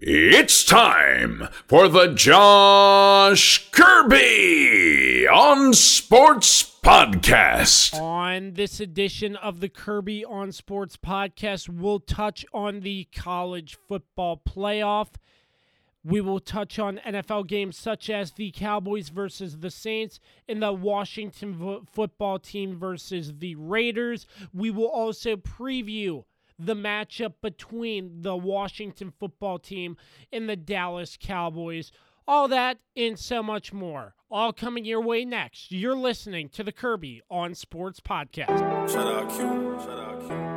It's time for the Josh Kirby on Sports Podcast. On this edition of the Kirby on Sports Podcast, we'll touch on the college football playoff. We will touch on NFL games such as the Cowboys versus the Saints and the Washington fo- football team versus the Raiders. We will also preview the matchup between the Washington football team and the Dallas Cowboys. All that and so much more. All coming your way next. You're listening to the Kirby on Sports Podcast. Shout out Q. Shout out Q.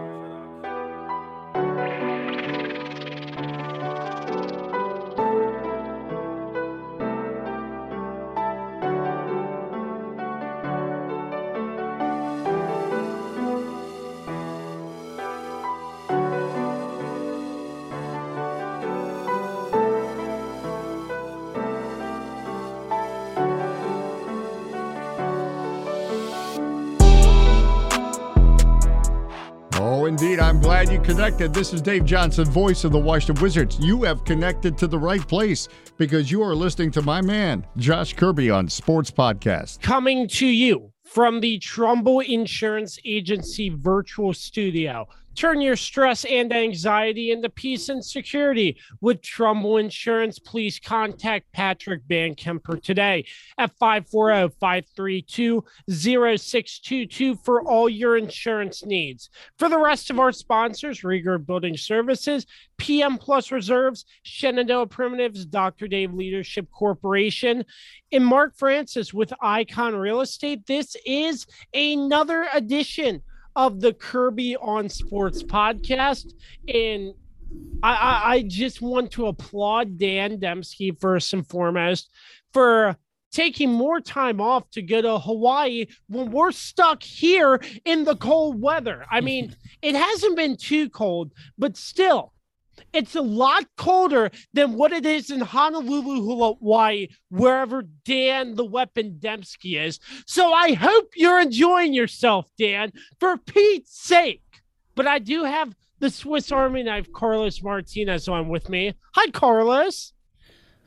connected. This is Dave Johnson, voice of the Washington Wizards. You have connected to the right place because you are listening to my man, Josh Kirby, on Sports Podcast. Coming to you from the Trumbull Insurance Agency virtual studio. Turn your stress and anxiety into peace and security with Trumbull Insurance. Please contact Patrick Van Kemper today at oh, 540-532-0622 for all your insurance needs. For the rest of our sponsors, Rieger Building Services, PM Plus Reserves, Shenandoah Primitives, Dr. Dave Leadership Corporation, and Mark Francis with Icon Real Estate. This is another edition of the Kirby on Sports podcast. And I, I, I just want to applaud Dan Dembski first and foremost for taking more time off to go to Hawaii when we're stuck here in the cold weather. I mean, it hasn't been too cold, but still, it's a lot colder than what it is in Honolulu, Hawaii, wherever Dan the Weapon Dembski is. So I hope you're enjoying yourself, Dan, for Pete's sake. But I do have the Swiss Army knife, Carlos Martinez, on with me. Hi, Carlos.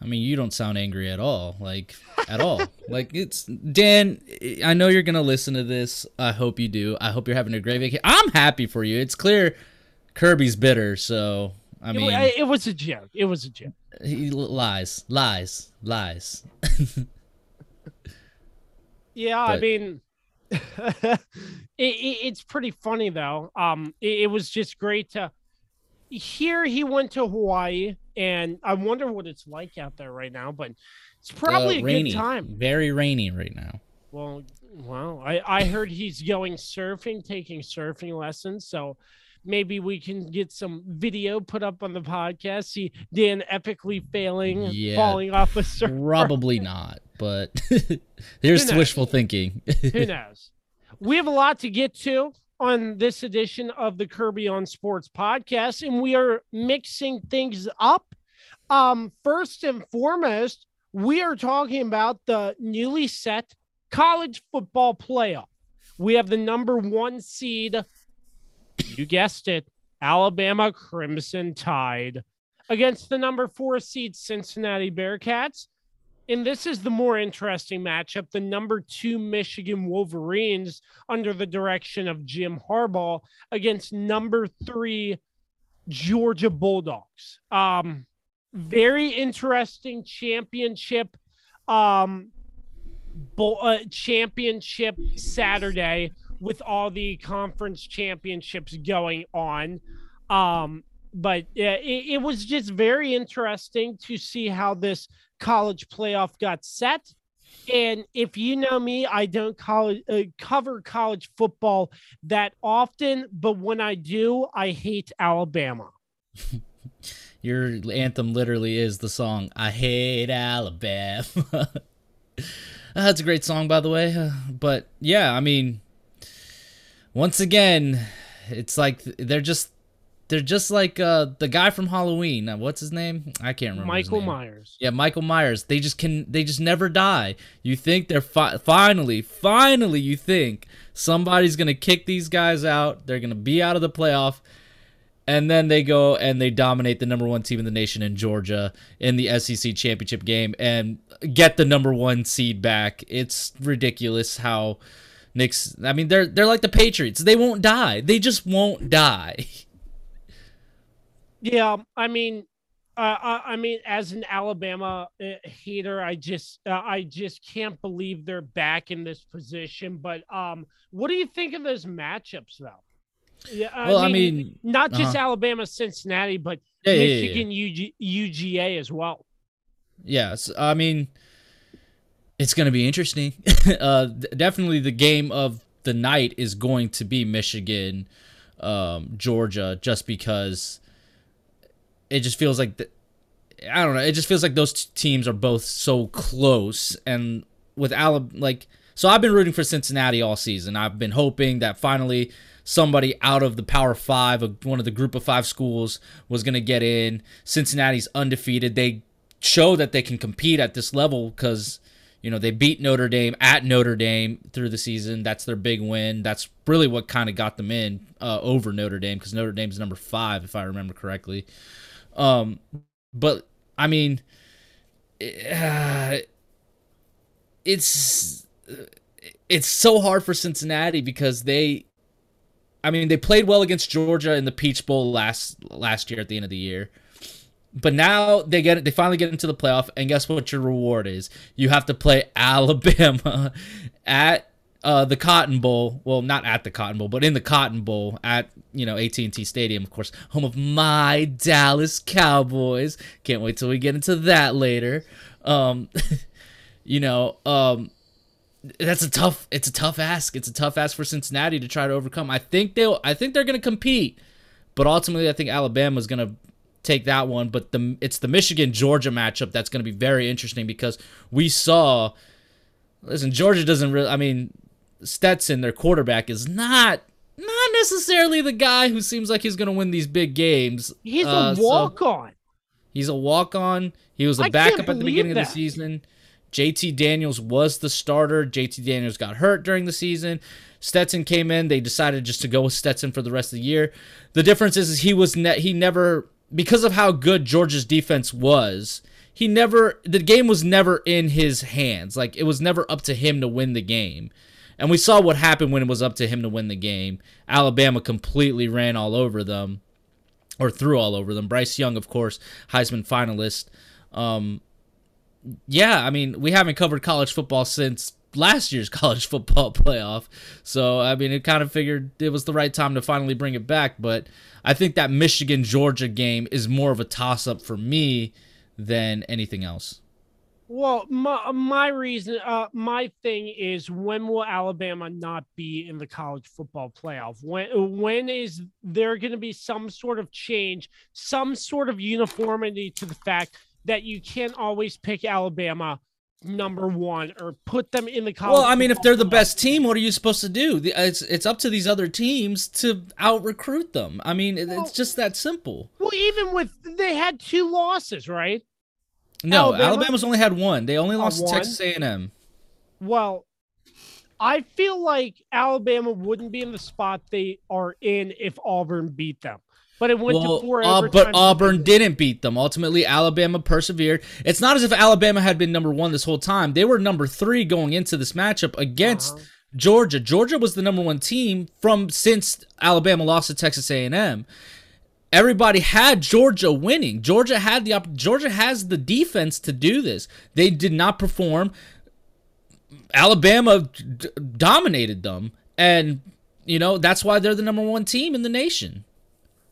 I mean, you don't sound angry at all. Like at all. like it's Dan. I know you're gonna listen to this. I hope you do. I hope you're having a great vacation. I'm happy for you. It's clear Kirby's bitter, so I mean, wa- it was a joke. It was a joke. he lies, lies, lies. Yeah, I mean, it, it, it's pretty funny though. Um, it, it was just great to hear he went to Hawaii, and I wonder what it's like out there right now. But it's probably Uh, a rainy, good time. very rainy right now. Well, well, I I heard he's going surfing, taking surfing lessons. So maybe we can get some video put up on the podcast. See Dan epically failing, Yeah. falling off a surf. Probably not, but here's wishful thinking. Who knows? We have a lot to get to on this edition of the Kirby on Sports podcast, and we are mixing things up. Um, first and foremost, we are talking about the newly set college football playoff. We have the number one seed, you guessed it, Alabama Crimson Tide against the number four seed Cincinnati Bearcats. And this is the more interesting matchup. The number two Michigan Wolverines, under the direction of Jim Harbaugh, against number three Georgia Bulldogs. Um, very interesting championship. Um, bo- uh, championship Saturday with all the conference championships going on. Um, but it, it was just very interesting to see how this college playoff got set. And if you know me, I don't college, uh, cover college football that often, but when I do, I hate Alabama. Your anthem literally is the song "I Hate Alabama." That's a great song, by the way. But yeah, I mean, once again, it's like they're just they're just like uh, the guy from Halloween. Uh, What's his name? I can't remember. Michael. Myers. Yeah, Michael Myers. They just can. They just never die. You think they're fi- finally, finally, you think somebody's gonna kick these guys out. They're gonna be out of the playoff, and then they go and they dominate the number one team in the nation in Georgia in the SEC championship game and get the number one seed back. It's ridiculous how Knicks. I mean, they're they're like the Patriots. They won't die. They just won't die. Yeah, I mean, uh, I, I mean, as an Alabama uh, hater, I just uh, I just can't believe they're back in this position. But um, what do you think of those matchups, though? Yeah, Well, I mean, not just uh-huh. Alabama, Cincinnati, but Yeah, yeah, yeah. Michigan, UG, UGA as well. Yes, I mean, it's going to be interesting. uh, definitely, the game of the night is going to be Michigan, um, Georgia, just because it just feels like the, I don't know. It just feels like those t- teams are both so close, and with Alabama, like so, I've been rooting for Cincinnati all season. I've been hoping that finally somebody out of the Power Five, one of the Group of Five schools, was going to get in. Cincinnati's undefeated. They show that they can compete at this level because you know they beat Notre Dame at Notre Dame through the season. That's their big win. That's really what kind of got them in uh, over Notre Dame because Notre Dame's number five, if I remember correctly. Um, but I mean, uh, it's it's so hard for Cincinnati because they, I mean, they played well against Georgia in the Peach Bowl last last year at the end of the year. But now they get they finally get into the playoff, and guess what? Your reward is you have to play Alabama at uh, the Cotton Bowl. Well, not at the Cotton Bowl, but in the Cotton Bowl at you know AT and T Stadium, of course, home of my Dallas Cowboys. Can't wait till we get into that later. Um, you know, um, that's a tough. It's a tough ask. It's a tough ask for Cincinnati to try to overcome. I think they'll. I think they're going to compete, but ultimately, I think Alabama's going to take that one. But the it's the Michigan Georgia matchup that's going to be very interesting because we saw. Listen, Georgia doesn't really. I mean, Stetson, their quarterback, is not not necessarily the guy who seems like he's going to win these big games. He's Uh, a walk on. He's a walk on. He was a I backup at the beginning of the season. JT Daniels was the starter. JT Daniels got hurt during the season. Stetson came in. They decided just to go with Stetson for the rest of the year. The difference is, is he was ne- he never because of how good Georgia's defense was. He never the game was never in his hands. Like it was never up to him to win the game. And we saw what happened when it was up to him to win the game. Alabama completely ran all over them or threw all over them. Bryce Young, of course, Heisman finalist. Um, yeah, I mean, we haven't covered college football since last year's college football playoff. So, I mean, it kind of figured it was the right time to finally bring it back. But I think that Michigan Georgia game is more of a toss up for me than anything else. Well, my my reason, uh, my thing is when will Alabama not be in the college football playoff? When when is there going to be some sort of change, some sort of uniformity to the fact that you can't always pick Alabama number one or put them in the college? Well, I mean, if they're the best team, what are you supposed to do? It's it's up to these other teams to out recruit them. I mean, Well- it's just that simple. Well, even with they had two losses, right? No, Alabama? Alabama's only had one. They only lost to? Texas A&M. Well, I feel like Alabama wouldn't be in the spot they are in if Auburn beat them. But it went Well, to four uh, but Auburn didn't beat them. Ultimately, Alabama persevered. It's not as if Alabama had been number one this whole time. They were number three going into this matchup against Uh-huh. Georgia. Georgia was the number one team from since Alabama lost to Texas A&M. Everybody had Georgia winning. Georgia had the opp- Georgia has the defense to do this. They did not perform. Alabama d- dominated them, and you know that's why they're the number one team in the nation.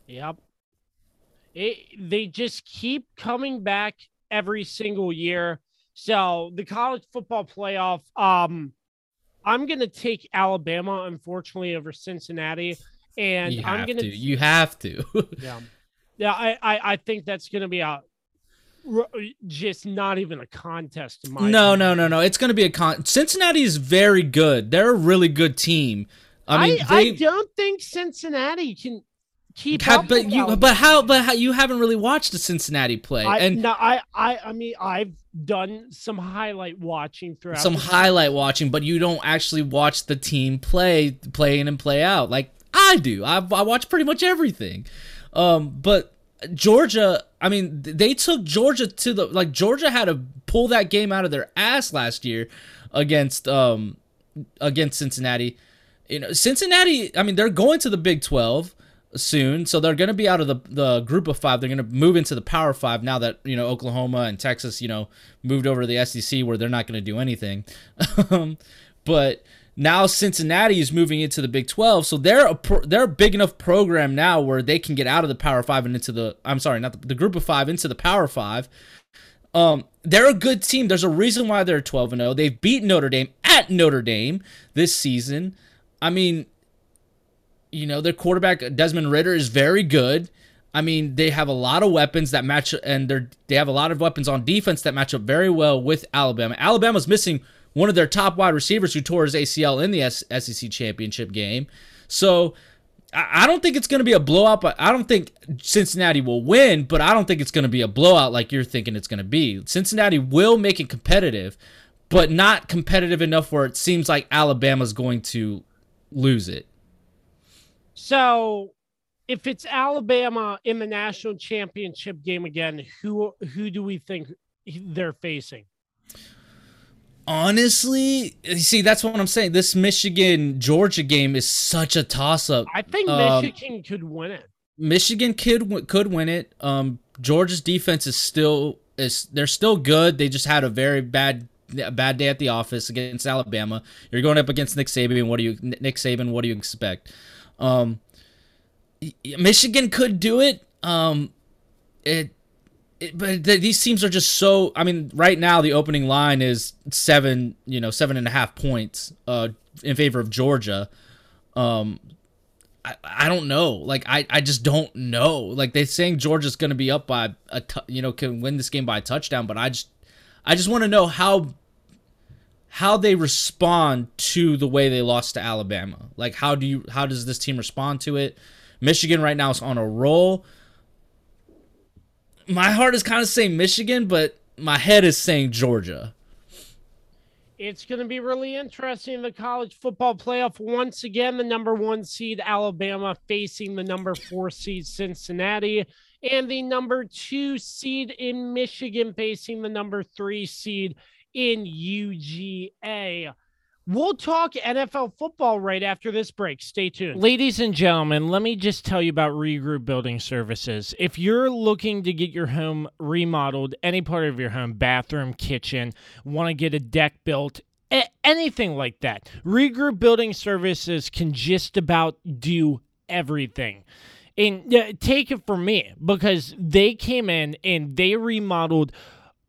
Yep. It, they just keep coming back every single year. So the college football playoff, um, I'm gonna take Alabama, unfortunately, over Cincinnati, and you I'm gonna to. You have to. yeah, yeah. I, I I think that's gonna be a just not even a contest. In my no, opinion. no, no, no. It's going to be a con. Cincinnati is very good. They're a really good team. I mean, I, they don't think Cincinnati can keep have, up. but with you, Alabama. but how, but how, you haven't really watched the Cincinnati play, I, and no, I, I, I mean, I've done some highlight watching throughout. some the- highlight watching, but you don't actually watch the team play, play in and play out like I do. I, I watch pretty much everything. Um, but Georgia, I mean, they took Georgia to the like Georgia had to pull that game out of their ass last year against um against Cincinnati. You know, Cincinnati, I mean, they're going to the Big 12 soon, so they're going to be out of the the group of 5. They're going to move into the Power 5 now that, you know, Oklahoma and Texas, you know, moved over to the SEC where they're not going to do anything. Um, but now Cincinnati is moving into the Big 12, so they're a pro, they're a big enough program now where they can get out of the Power 5 and into the I'm sorry, not the, the group of 5 into the Power 5. Um, they're a good team. There's a reason why they're 12 and 0. They've beat Notre Dame at Notre Dame this season. I mean, you know, their quarterback uh, Desmond Ridder is very good. I mean, they have a lot of weapons that match, and they're they have a lot of weapons on defense that match up very well with Alabama. Alabama's missing one of their top wide receivers who tore his ACL in the SEC championship game. So I don't think it's going to be a blowout, I don't think Cincinnati will win, but I don't think it's going to be a blowout like you're thinking it's going to be. Cincinnati will make it competitive, but not competitive enough where it seems like Alabama's going to lose it. So, if it's Alabama in the national championship game again, who who do we think they're facing? Honestly, see, that's what I'm saying. This Michigan Georgia game is such a toss up. I think Um, Michigan could win it. Michigan could could win it. Um, Georgia's defense is still is they're still good. They just had a very bad a bad day at the office against Alabama. You're going up against Nick Saban. What do you Nick Saban? What do you expect? Um, Michigan could do it. Um, it. it but th- these teams are just so. I mean, right now the opening line is seven. You know, seven and a half points. Uh, in favor of Georgia. Um, I, I don't know. Like I, I just don't know. Like they're saying Georgia's going to be up by a t- you know can win this game by a touchdown, but I just I just want to know how how they respond to the way they lost to Alabama. Like how do you how does this team respond to it? Michigan right now is on a roll. My heart is kind of saying Michigan, but my head is saying Georgia. It's going to be really interesting in the college football playoff. Once again, the number one seed Alabama facing the number four seed Cincinnati, and the number two seed in Michigan facing the number three seed in UGA. We'll talk NFL football right after this break. Stay tuned. Ladies and gentlemen, let me just tell you about Regroup Building Services. If you're looking to get your home remodeled, any part of your home, bathroom, kitchen, want to get a deck built, anything like that, Regroup Building Services can just about do everything. And uh, take it from me because they came in and they remodeled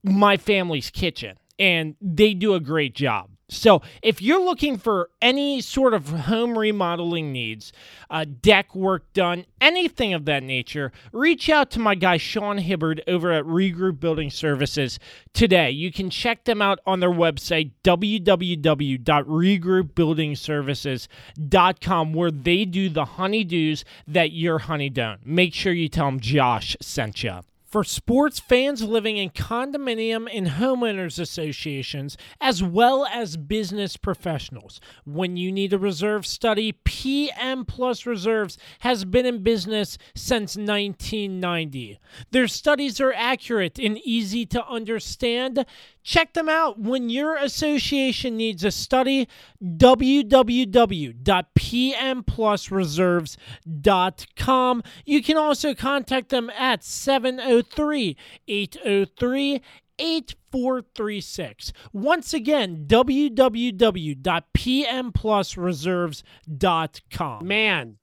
my family's kitchen and they do a great job. So, if you're looking for any sort of home remodeling needs, uh, deck work done, anything of that nature, reach out to my guy Sean Hibbard over at Regroup Building Services today. You can check them out on their website, www.regroupbuildingservices.com, where they do the honeydews that your honey don't. Make sure you tell them Josh sent you. For sports fans living in condominium and homeowners associations, as well as business professionals, when you need a reserve study, PM Plus Reserves has been in business since 1990. Their studies are accurate and easy to understand. Check them out when your association needs a study. www.pmplusreserves.com. You can also contact them at 703 803 8436. Once again, www.pmplusreserves.com. Man,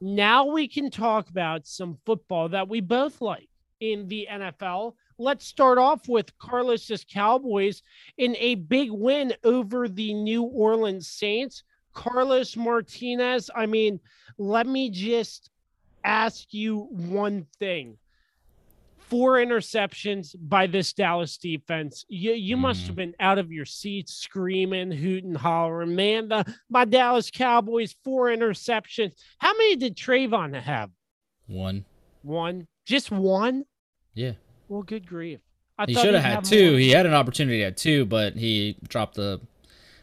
now we can talk about some football that we both like in the NFL. Let's start off with Carlos's Cowboys in a big win over the New Orleans Saints. Carlos Martinez, I mean, let me just ask you one thing. Four interceptions by this Dallas defense. You, you must mm-hmm. have been out of your seats screaming, hooting, hollering. Man, the, my Dallas Cowboys, four interceptions. How many did Trevon have? One. One? Just one? Yeah. Well, good grief. I He should have had more. two. He had an opportunity at two, but he dropped the.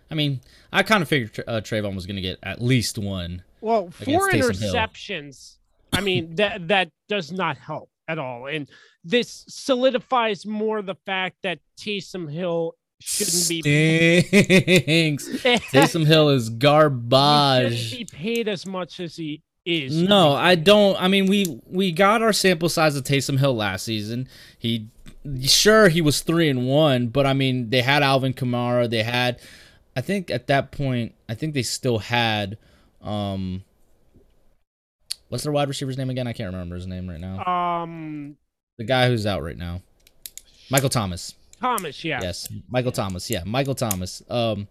I mean, I kind of figured uh, Trevon was going to get at least one. Well, four against Taysom Hill. interceptions I mean, that that does not help at all. And this solidifies more the fact that Taysom Hill shouldn't be Stinks. Taysom Hill is garbage. he shouldn't be paid as much as he is. No, I don't. I mean, we we got our sample size of Taysom Hill last season. He sure he was three and one, but I mean, they had Alvin Kamara. They had, I think at that point, I think they still had, um, what's their wide receiver's name again? I can't remember his name right now. Um, The guy who's out right now, Michael Thomas. Thomas, yeah. Yes, Michael Thomas. Yeah, Michael Thomas. Um,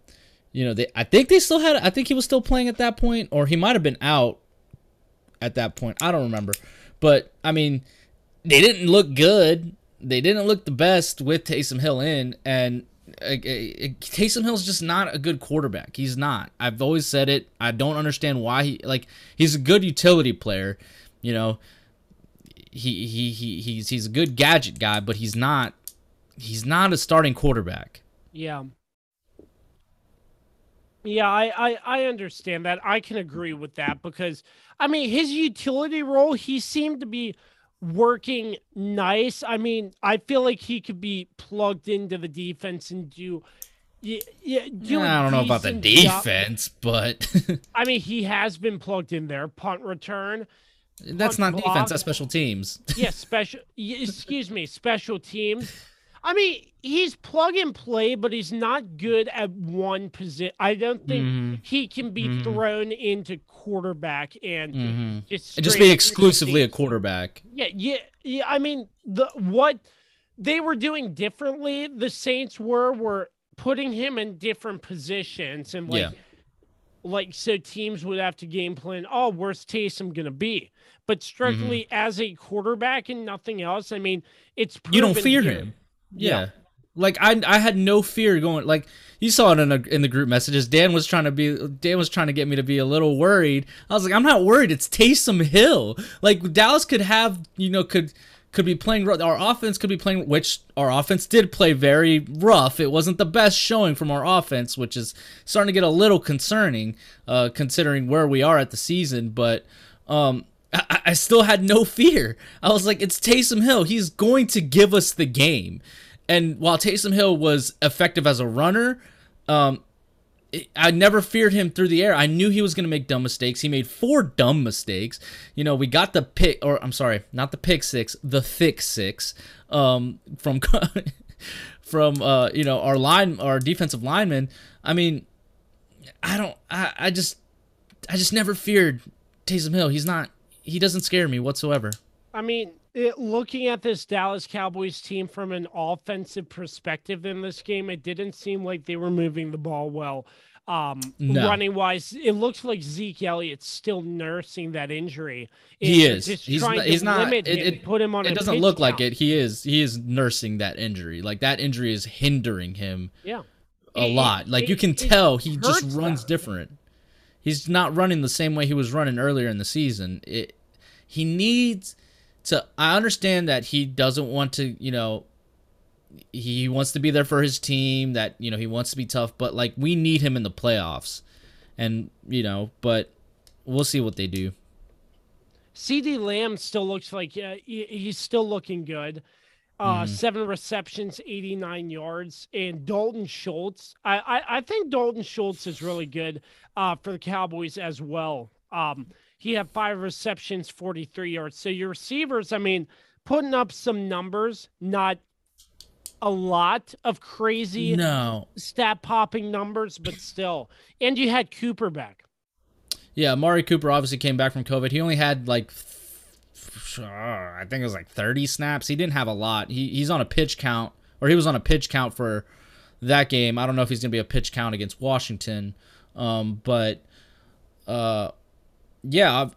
you know, they. I think they still had. I think he was still playing at that point, or he might have been out at that point. I don't remember, but I mean, they didn't look good. They didn't look the best with Taysom Hill in, and uh, uh, Taysom Hill's just not a good quarterback. He's not. I've always said it. I don't understand why he like. He's a good utility player, you know. He he he he's he's a good gadget guy, but he's not. He's not a starting quarterback. Yeah. Yeah, I, I I understand that. I can agree with that because I mean his utility role, he seemed to be working nice. I mean, I feel like he could be plugged into the defense and do yeah, yeah do I don't know about the decent job. defense, but I mean, he has been plugged in there. Punt return. that's not block. defense. That's special teams. Yeah, special. excuse me, special teams. I mean, he's plug and play, but he's not good at one position. I don't think Mhm. he can be Mhm. thrown into quarterback and Mhm. just And just be exclusively a quarterback. Yeah, yeah, yeah. I mean, the what they were doing differently. The Saints were were putting him in different positions and like. Yeah. Like so, teams would have to game plan. Oh, where's Taysom gonna be? But strictly as a quarterback and nothing else. I mean, it's You don't fear here. him. Yeah. Like I, I had no fear going. Like you saw it in, a, in the group messages. Dan was trying to be. Dan was trying to get me to be a little worried. I was like, I'm not worried. It's Taysom Hill. Like Dallas could have, you know, could could be playing. Our offense could be playing, which our offense did play very rough. It wasn't the best showing from our offense, which is starting to get a little concerning, uh, considering where we are at the season. But um, I, I still had no fear. I was like, it's Taysom Hill. He's going to give us the game. And while Taysom Hill was effective as a runner, um, I never feared him through the air. I knew he was going to make dumb mistakes. He made four dumb mistakes. You know, we got the pick, or I'm sorry, not the pick six, the thick six, um, from from uh, you know our line, our defensive lineman. I mean, I don't, I, I just, I just never feared Taysom Hill. He's not, he doesn't scare me whatsoever. I mean, it, looking at this Dallas Cowboys team from an offensive perspective in this game, it didn't seem like they were moving the ball well. Um, No. running wise, it looks like Zeke Elliott's still nursing that injury. He is. He's not- he's not- it- him, it- put him on. It doesn't look like it. He is, he is nursing that injury. Like that injury is hindering him Yeah, a It- lot. Like you can it tell he just runs them. different. He's not running the same way he was running earlier in the season. It he needs to I understand that he doesn't want to, you know, he wants to be there for his team, that, you know, he wants to be tough, but like we need him in the playoffs. And, you know, but we'll see what they do. CeeDee Lamb still looks like uh, he- he's still looking good. Uh, Mhm. Seven receptions, 89 yards. And Dalton Schultz, I, I, I think Dalton Schultz is really good uh, for the Cowboys as well. Um, he had five receptions, 43 yards. So your receivers, I mean, putting up some numbers, not a lot of crazy No. stat popping numbers, but still. And you had Cooper back. Yeah, Mari Cooper obviously came back from COVID. He only had like, I think it was like 30 snaps. He didn't have a lot. He he's on a pitch count, or he was on a pitch count for that game. I don't know if he's gonna be a pitch count against Washington, um, but uh, yeah, I've,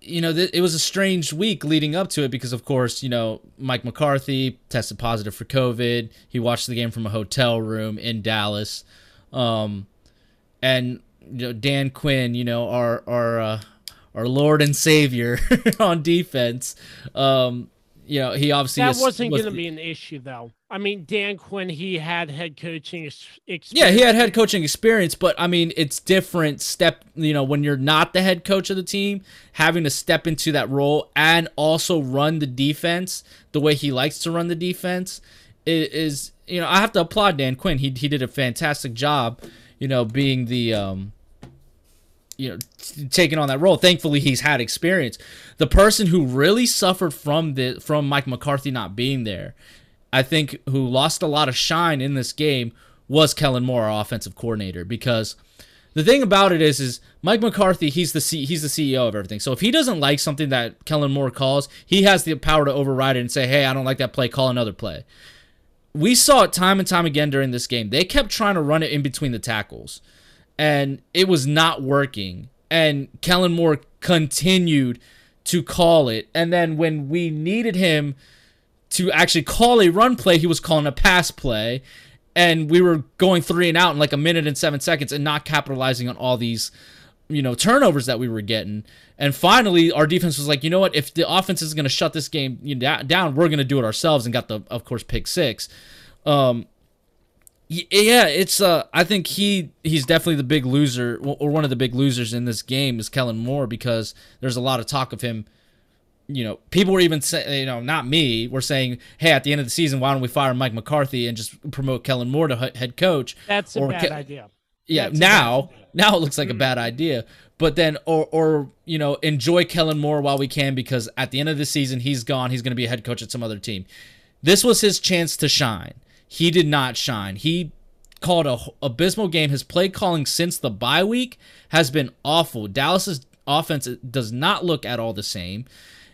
you know, th- it was a strange week leading up to it because, of course, you know, Mike McCarthy tested positive for COVID. He watched the game from a hotel room in Dallas. Um, and you know Dan Quinn, you know our our uh, our Lord and Savior on defense. Um, you know, he obviously that is- wasn't was going to be an issue, though. I mean, Dan Quinn, he had head coaching experience. Yeah, he had head coaching experience, but I mean, it's different step, you know, when you're not the head coach of the team, having to step into that role and also run the defense the way he likes to run the defense is, you know, I have to applaud Dan Quinn. He he did a fantastic job, you know, being the um you know, t- taking on that role. Thankfully, he's had experience. The person who really suffered from the from Mike McCarthy not being there, I think, who lost a lot of shine in this game was Kellen Moore, our offensive coordinator, because the thing about it is, is Mike McCarthy, he's the C, he's the CEO of everything. So if he doesn't like something that Kellen Moore calls, he has the power to override it and say, "Hey, I don't like that play. Call another play." We saw it time and time again during this game. They kept trying to run it in between the tackles and it was not working. And Kellen Moore continued to call it. And then when we needed him to actually call a run play, he was calling a pass play. And we were going three and out in like a minute and seven seconds and not capitalizing on all these, you know, turnovers that we were getting. And finally, our defense was like, you know what? If the offense is going to shut this game down, we're going to do it ourselves and got the, of course, pick six. Um, Yeah, it's uh I think he he's definitely the big loser or one of the big losers in this game is Kellen Moore because there's a lot of talk of him you know, people were even saying, you know, not me, were saying, "Hey, at the end of the season, why don't we fire Mike McCarthy and just promote Kellen Moore to head coach?" That's a Or bad Ke- idea. Yeah, That's now now it looks like a bad idea. But then or or you know, enjoy Kellen Moore while we can because at the end of the season he's gone. He's going to be a head coach at some other team. This was his chance to shine. He did not shine. He called a abysmal game. His play calling since the bye week has been awful. Dallas's offense does not look at all the same.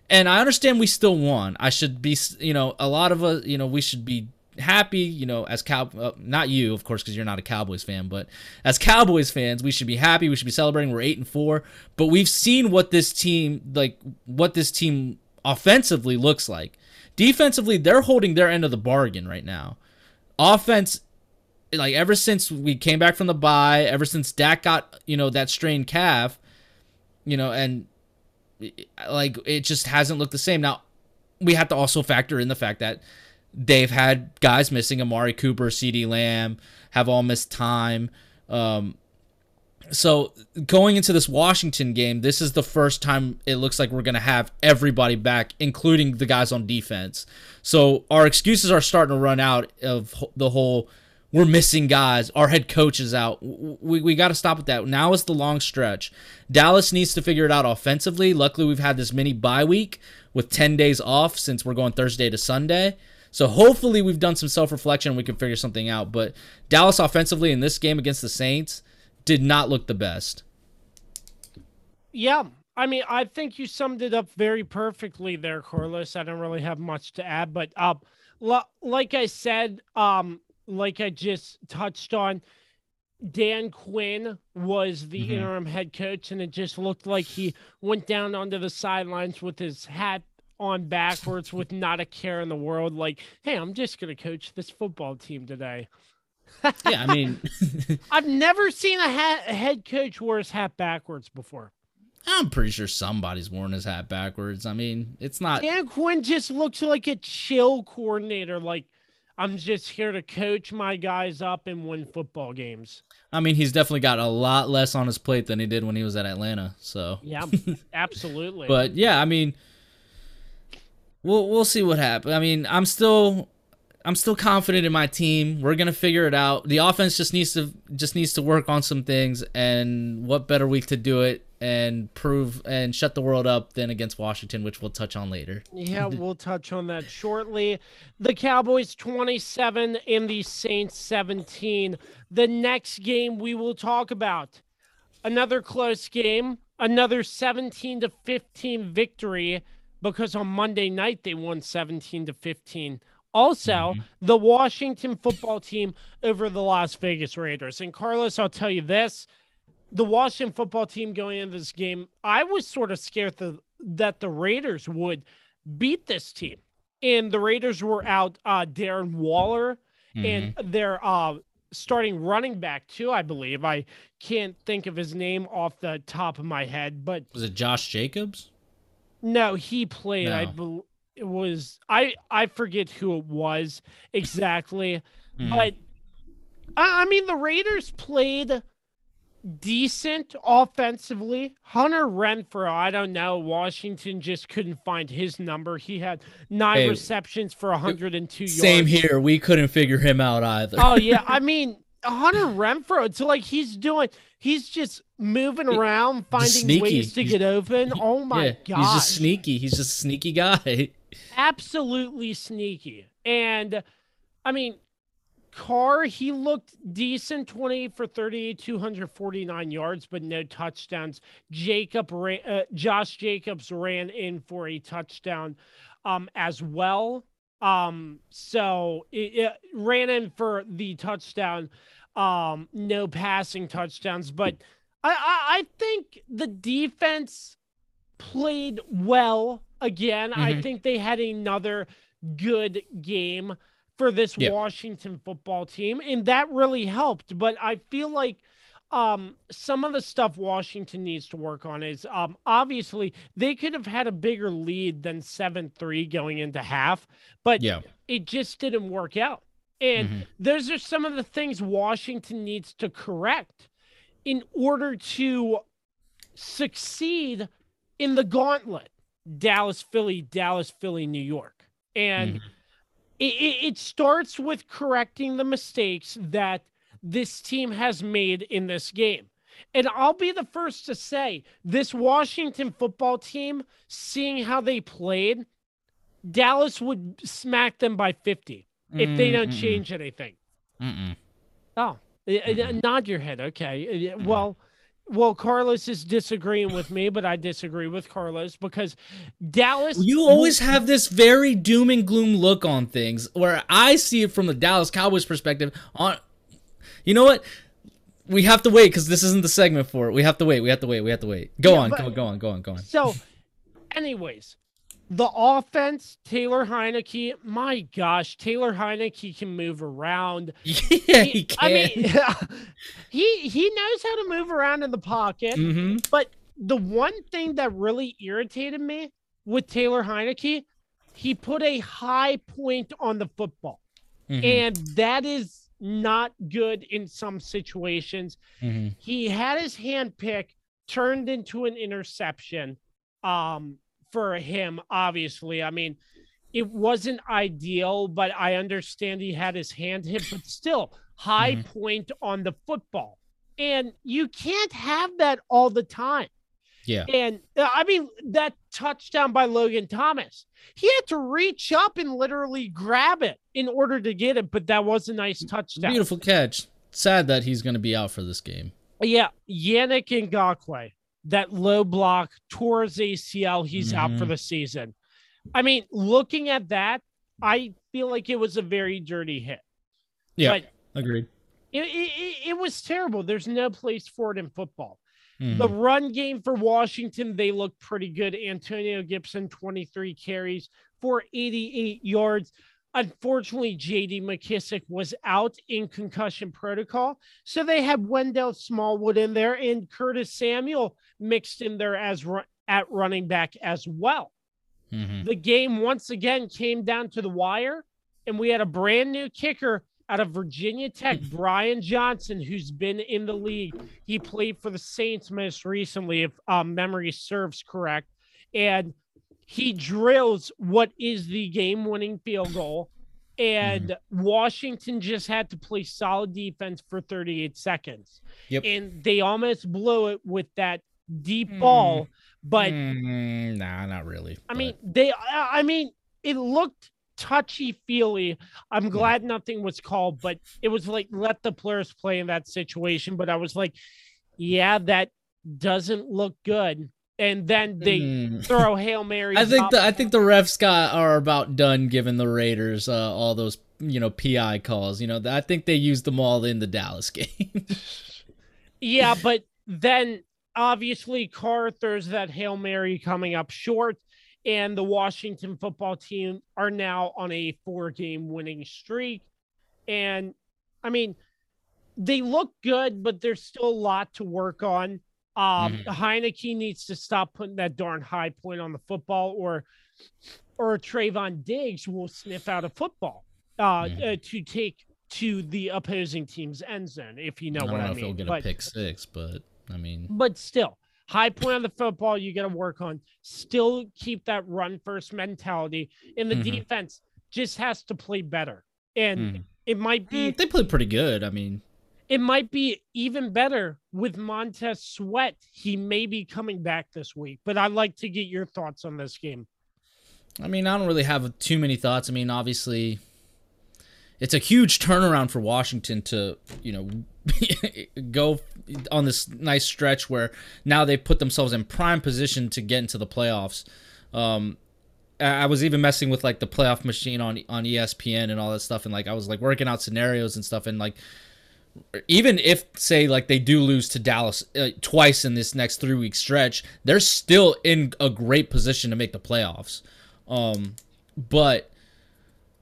And I understand we still won. I should be, you know, a lot of us, you know, we should be happy, you know, as cow, uh, not you, of course, because you're not a Cowboys fan, but as Cowboys fans, we should be happy. We should be celebrating. We're eight and four, but we've seen what this team, like, what this team offensively looks like. Defensively, they're holding their end of the bargain right now. Offense, like ever since we came back from the bye, ever since Dak got, you know, that strained calf, you know, and like it just hasn't looked the same. Now, we have to also factor in the fact that they've had guys missing Amari Cooper, CeeDee Lamb, have all missed time. Um, so going into this Washington game, this is the first time it looks like we're going to have everybody back, including the guys on defense. So our excuses are starting to run out of the whole we're missing guys. Our head coach is out. We, we got to stop with that. Now is the long stretch. Dallas needs to figure it out offensively. Luckily, we've had this mini bye week with 10 days off since we're going Thursday to Sunday. So hopefully we've done some self-reflection and we can figure something out. But Dallas offensively in this game against the Saints did not look the best. Yeah. I mean, I think you summed it up very perfectly there, Carlos. I don't really have much to add, but uh, like I said, um, like I just touched on, Dan Quinn was the Mhm. interim head coach, and it just looked like he went down onto the sidelines with his hat on backwards with not a care in the world. Like, hey, I'm just going to coach this football team today. Yeah, I mean, I've never seen a, hat, a head coach wear his hat backwards before. I'm pretty sure somebody's worn his hat backwards. I mean, it's not. Dan Quinn just looks like a chill coordinator. Like, I'm just here to coach my guys up and win football games. I mean, he's definitely got a lot less on his plate than he did when he was at Atlanta. So, Yeah, absolutely. but yeah, I mean, we'll we'll see what happens. I mean, I'm still I'm still confident in my team. We're gonna figure it out. The offense just needs to just needs to work on some things, and what better week to do it and prove and shut the world up than against Washington, which we'll touch on later. yeah, we'll touch on that shortly. The Cowboys 27 and the Saints 17. The next game we will talk about another close game, another 17 to 15 victory because on Monday night they won 17 to 15. Also, the Washington football team over the Las Vegas Raiders. And Carlos, I'll tell you this the Washington football team going into this game, I was sort of scared that, that the Raiders would beat this team. And the Raiders were out uh, Darren Waller and their uh, starting running back, too, I believe. I can't think of his name off the top of my head, but Was it Josh Jacobs? no, he played. I No. It was I I forget who it was exactly, Mhm. but I, I mean the Raiders played decent offensively. Hunter Renfrow, I don't know. Washington just couldn't find his number. He had nine Hey, receptions for 102 Same yards. Same here. We couldn't figure him out either. Oh yeah, I mean Hunter Renfrow. It's like he's doing. He's just moving around, finding sneaky. ways to He's- get open. Oh my yeah, god, he's just sneaky. He's just a sneaky guy. absolutely sneaky. And I mean, Carr, he looked decent 20 for 38, 249 yards, but no touchdowns. Jacob, ran, uh, Josh Jacobs ran in for a touchdown um, as well. Um, so it, it ran in for the touchdown, um, no passing touchdowns, but I, I, I think the defense played well again. I Mhm. think they had another good game for this Yeah. Washington football team, and that really helped. But I feel like um, some of the stuff Washington needs to work on is um, obviously they could have had a bigger lead than 7 3 going into half, but Yeah. it just didn't work out. And Mhm. those are some of the things Washington needs to correct in order to succeed in the gauntlet Dallas, Philly, Dallas, Philly, New York. And it, it, it starts with correcting the mistakes that this team has made in this game. And I'll be the first to say this Washington football team, seeing how they played, Dallas would smack them by 50 if they don't change anything. Mm-mm. Oh, Mhm. nod your head. Okay. Uh, Well, well, Carlos is disagreeing with me, but I disagree with Carlos because Dallas. You always have this very doom and gloom look on things, where I see it from the Dallas Cowboys perspective. On, you know what? We have to wait because this isn't the segment for it. We have to wait. We have to wait. We have to wait. Go Yeah, on. but- Go, go on. Go on. Go on. So, anyways, the offense, Taylor Heinicke. My gosh, Taylor Heinicke can move around. yeah, he can. I mean, he he knows how to move around in the pocket. hmm But the one thing that really irritated me with Taylor Heinicke, he put a high point on the football. Mm-hmm. And that is not good in some situations. hmm He had his hand pick turned into an interception um, for him, obviously. I mean, it wasn't ideal, but I understand he had his hand hit, but still, high Mhm. point on the football. And you can't have that all the time. Yeah. And uh, I mean, that touchdown by Logan Thomas, he had to reach up and literally grab it in order to get it, but that was a nice touchdown. Beautiful catch. Sad that he's going to be out for this game. Yeah, Yannick Ngakoue, that low block his ACL. He's out for Mhm. the season. I mean, looking at that, I feel like it was a very dirty hit. Yeah. But Agreed. it, it, it- was terrible. There's no place for it in football. Mhm. The run game for Washington, they look pretty good. Antonio Gibson, 23 carries for 88 yards. Unfortunately, JD McKissic was out in concussion protocol. So they had Wendell Smallwood in there and Curtis Samuel mixed in there as at running back as well. Mhm. The game once again came down to the wire, and we had a brand new kicker out of Virginia Tech, Brian Johnson, who's been in the league. He played for the Saints most recently, if um, memory serves correct. And he drills what is the game winning field goal. And mm-hmm. Washington just had to play solid defense for 38 seconds. Yep. And they almost blew it with that deep mm. ball. But Mm, nah, not really. I but- mean, they. I I mean, it looked touchy feely. I'm mm. glad nothing was called, but it was like let the players play in that situation. But I was like, yeah, that doesn't look good. And then they Mm. throw hail mary. I think the I think the refs got are about done giving the Raiders uh, all those you know PI calls. You know, I think they used them all in the Dallas game. Yeah, but then obviously Carr throws that Hail Mary coming up short, and the Washington football team are now on a four game winning streak. And I mean, they look good, but there's still a lot to work on. Um, Mhm. Heinicke needs to stop putting that darn high point on the football, or or Trevon Diggs will sniff out a football uh, Mhm. uh, to take to the opposing team's end zone, if you know I what know I if he'll get But- a pick six, but I mean, but still, high point on the football you got to work on. Still keep that run first mentality, and the Mhm. defense just has to play better. And Mhm. it might be mm, they play pretty good. I mean, it might be even better with Montez Sweat. He may be coming back this week, but I'd like to get your thoughts on this game. I mean, I don't really have too many thoughts. I mean, obviously, it's a huge turnaround for Washington to, you know, go on this nice stretch where now they put themselves in prime position to get into the playoffs. Um, I was even messing with like the playoff machine on on ESPN and all that stuff, and like I was like working out scenarios and stuff, and like even if say like they do lose to Dallas uh, twice in this next three week stretch, they're still in a great position to make the playoffs. Um, but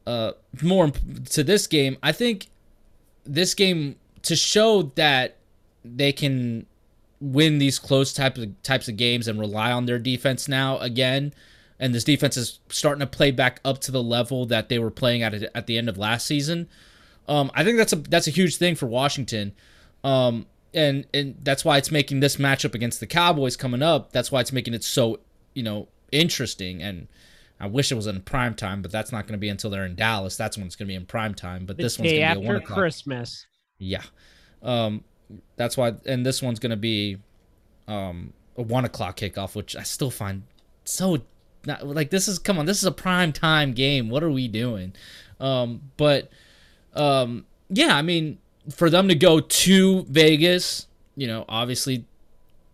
uh, more to this game, I think this game to show that they can win these close types of types of games and rely on their defense now again. And this defense is starting to play back up to the level that they were playing at at the end of last season. Um, I think that's a that's a huge thing for Washington, um, and and that's why it's making this matchup against the Cowboys coming up. That's why it's making it so you know interesting. And I wish it was in prime time, but that's not going to be until they're in Dallas. That's when it's going to be in prime time. But The this one's going to be a one after o'clock. Christmas. Yeah, um, that's why. And this one's going to be um, a one o'clock kickoff, which I still find so not like this is come on. This is a prime time game. What are we doing? Um, but um, yeah, I mean, for them to go to Vegas, you know, obviously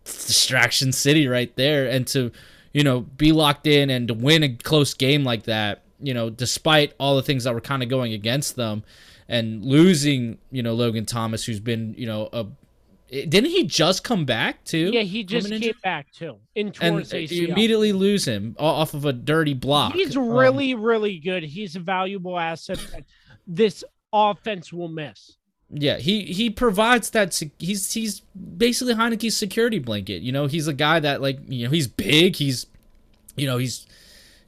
distraction city right there, and to you know be locked in and to win a close game like that, you know, despite all the things that were kind of going against them, and losing, you know, Logan Thomas, who's been, you know, a didn't he just come back too? Yeah, he just came injury? back too in and towards you immediately lose him off of a dirty block. He's Um, really, really good. He's a valuable asset this offense will miss. Yeah, he he provides that. He's he's basically Heinicke's security blanket. You know, he's a guy that like you know he's big. He's you know he's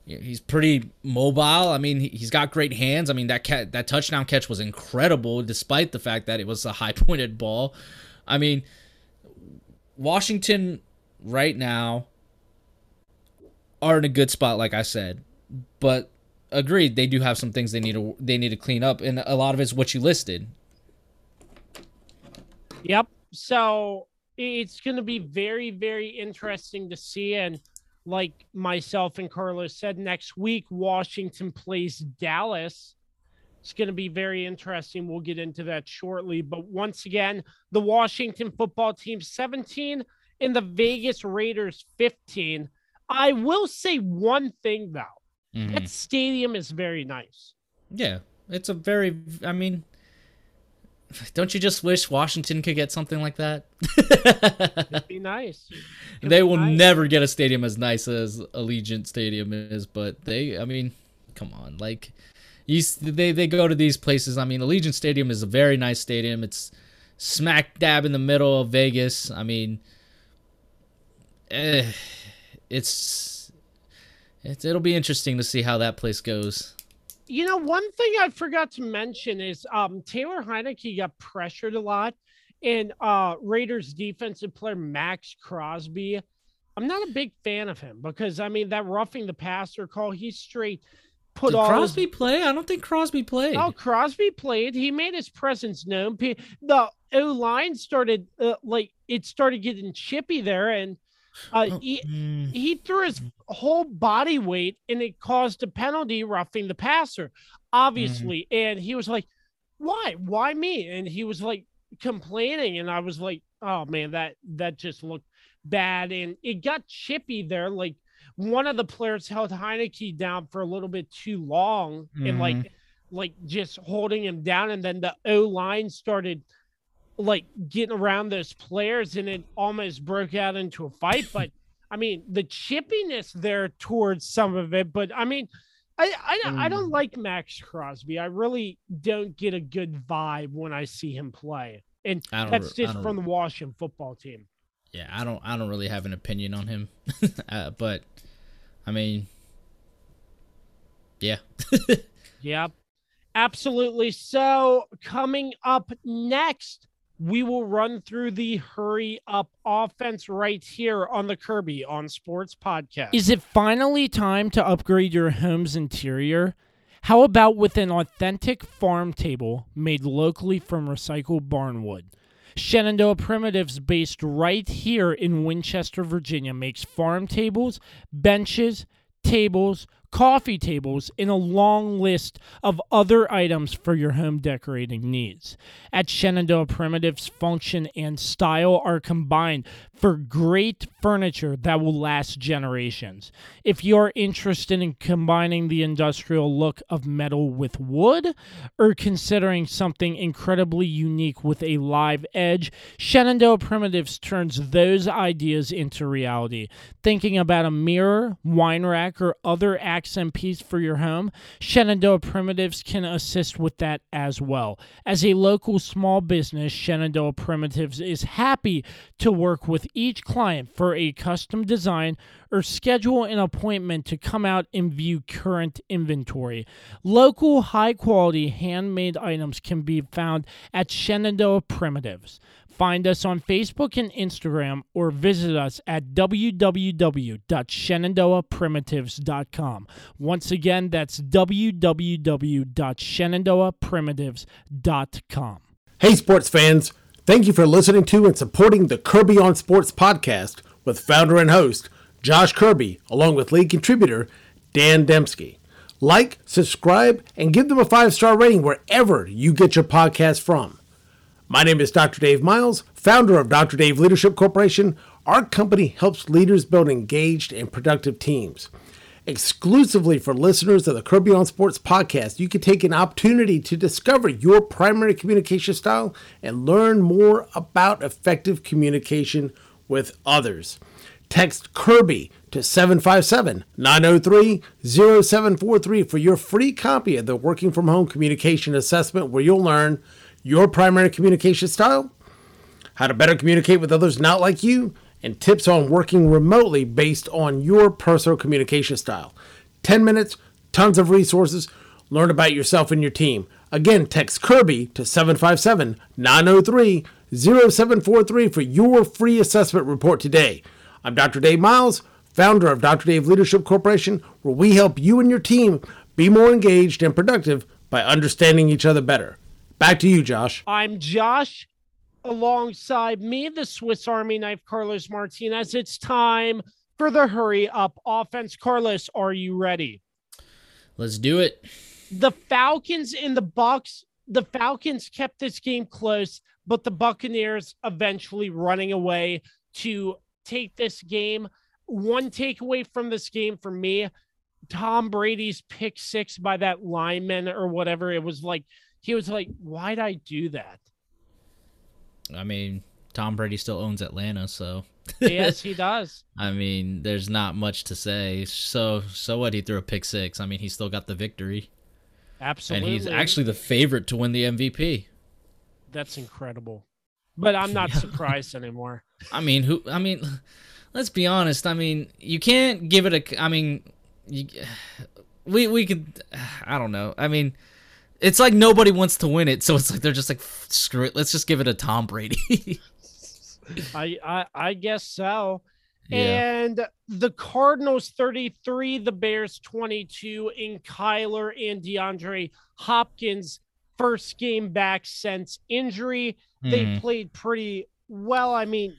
he's pretty mobile. I mean, he- he's got great hands. I mean that cat that touchdown catch was incredible, despite the fact that it was a high pointed ball. I mean, Washington right now are in a good spot, like I said, but agreed they do have some things they need to they need to clean up, and a lot of it's what you listed. Yep. So it's going to be very, very interesting to see. And like myself and Carlos said, next week, Washington plays Dallas. It's going to be very interesting. We'll get into that shortly. But once again, the Washington football team 17 and the Vegas Raiders 15. I will say one thing, though Mhm. that stadium is very nice. Yeah, it's a very. I mean, don't you just wish Washington could get something like that? It'd be nice. It'd they be will nice. never get a stadium as nice as Allegiant Stadium is, but they. I mean, come on, like you. They they go to these places. I mean, Allegiant Stadium is a very nice stadium. It's smack dab in the middle of Vegas. I mean, eh, it's. It's, it'll be interesting to see how that place goes. You know, one thing I forgot to mention is um, Taylor Heinicke got pressured a lot, and uh, Raiders defensive player Maxx Crosby. I'm not a big fan of him because I mean that roughing the passer call, he straight put Did all his- Crosby play? I don't think Crosby played. Oh, Crosby played. He made his presence known. The O line started uh, like it started getting chippy there, and uh, Oh, he, mm. he threw his whole body weight and it caused a penalty roughing the passer obviously. And he was like why? Why me? And he was like complaining. And i was like oh man that that just looked bad. And it got chippy there. Like one of the players held Heinicke down for a little bit too long and like like just holding him down. And then the O line started like getting around those players and it almost broke out into a fight but I mean the chippiness there towards some of it but I mean I I, don't- I don't like Maxx Crosby I really don't get a good vibe when I see him play and that's just from the Washington football team Yeah, I don't. I don't really have an opinion on him, uh, but I mean, Yeah. Yep. Absolutely. So, coming up next, we will run through the hurry up offense right here on the Kirby on Sports podcast. Is it finally time to upgrade your home's interior? How about with an authentic farm table made locally from recycled barnwood? Shenandoah Primitives, based right here in Winchester, Virginia, makes farm tables, benches, tables, coffee tables, and a long list of other items for your home decorating needs. At Shenandoah Primitives, function and style are combined for great furniture that will last generations. If you're interested in combining the industrial look of metal with wood or considering something incredibly unique with a live edge, Shenandoah Primitives turns those ideas into reality. Thinking about a mirror, wine rack, or other accent piece for your home, Shenandoah Primitives can assist with that as well. As a local small business, Shenandoah Primitives is happy to work with each client for a custom design or schedule an appointment to come out and view current inventory. Local high quality handmade items can be found at Shenandoah Primitives. Find us on Facebook and Instagram or visit us at www.shenandoahprimitives.com. Once again, that's www.shenandoahprimitives.com. Hey, sports fans. Thank you for listening to and supporting the Kirby on Sports podcast with founder and host Josh Kirby, along with lead contributor Dan Dembski. Like, subscribe, and give them a five star rating wherever you get your podcast from. My name is Dr. Dave Miles, founder of Dr. Dave Leadership Corporation. Our company helps leaders build engaged and productive teams. Exclusively for listeners of the Kirby on Sports podcast, you can take an opportunity to discover your primary communication style and learn more about effective communication with others. Text Kirby to 757 903 0743 for your free copy of the Working from Home Communication Assessment, where you'll learn your primary communication style, how to better communicate with others not like you, and tips on working remotely based on your personal communication style. 10 minutes, tons of resources. Learn about yourself and your team. Again, text Kirby to 757 903 0743 for your free assessment report today. I'm Dr. Dave Miles, founder of Dr. Dave Leadership Corporation, where we help you and your team be more engaged and productive by understanding each other better. Back to you, Josh. I'm Josh. Alongside me, the Swiss Army knife, Carlos Martinez. It's time for the hurry up offense. Carlos, are you ready? Let's do it. The Falcons in the Bucks. The Falcons kept this game close, but the Buccaneers eventually running away to take this game. One takeaway from this game for me Tom Brady's pick six by that lineman or whatever. It was like, he was like, why'd I do that? I mean, Tom Brady still owns Atlanta, so yes, he does. I mean, there's not much to say. So, so what? He threw a pick six. I mean, he still got the victory, Absolutely. and he's actually the favorite to win the MVP. That's incredible. But I'm not surprised anymore. I mean, who? I mean, let's be honest. I mean, you can't give it a. I mean, you, we we could. I don't know. I mean, it's like nobody wants to win it, so it's like they're just like screw it. Let's just give it a Tom Brady. I, I I guess so. Yeah. And the Cardinals 33, the Bears 22, in Kyler and DeAndre Hopkins' first game back since injury. They Mhm. played pretty well. I mean,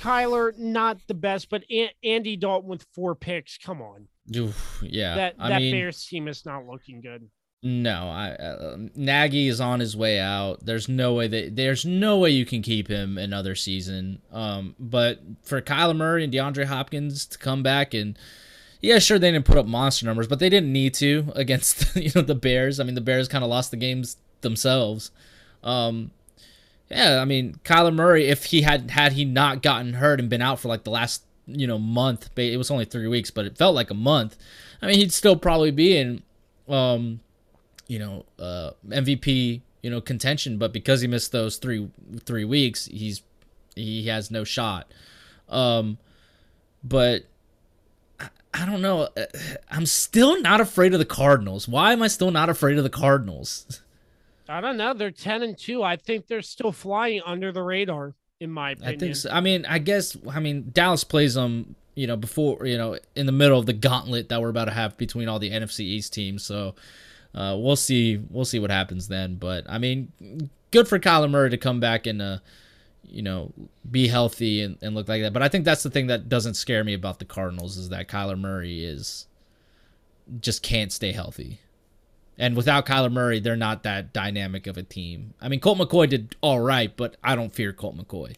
Kyler not the best, but An- Andy Dalton with four picks. Come on, Oof, yeah, that I that mean, Bears team is not looking good. No, I uh, Nagy is on his way out. There's no way that there's no way you can keep him another season. Um, but for Kyler Murray and DeAndre Hopkins to come back and yeah, sure they didn't put up monster numbers, but they didn't need to against you know the Bears. I mean, the Bears kind of lost the games themselves. Um, yeah, I mean Kyler Murray, if he had had he not gotten hurt and been out for like the last you know month, it was only three weeks, but it felt like a month. I mean, he'd still probably be in. Um, you know, uh, MVP, you know, contention, but because he missed those three three weeks, he's he has no shot. Um, but I I don't know. Uh, I'm still not afraid of the Cardinals. Why am I still not afraid of the Cardinals? I don't know. They're ten and two. I think they're still flying under the radar, in my opinion. I think so. I mean, I guess I mean Dallas plays them, you know, before you know, in the middle of the gauntlet that we're about to have between all the NFC East teams. So uh, we'll see. We'll see what happens then. But I mean, good for Kyler Murray to come back and uh, you know, be healthy and, and look like that. But I think that's the thing that doesn't scare me about the Cardinals is that Kyler Murray is just can't stay healthy. And without Kyler Murray, they're not that dynamic of a team. I mean, Colt McCoy did all right, but I don't fear Colt McCoy.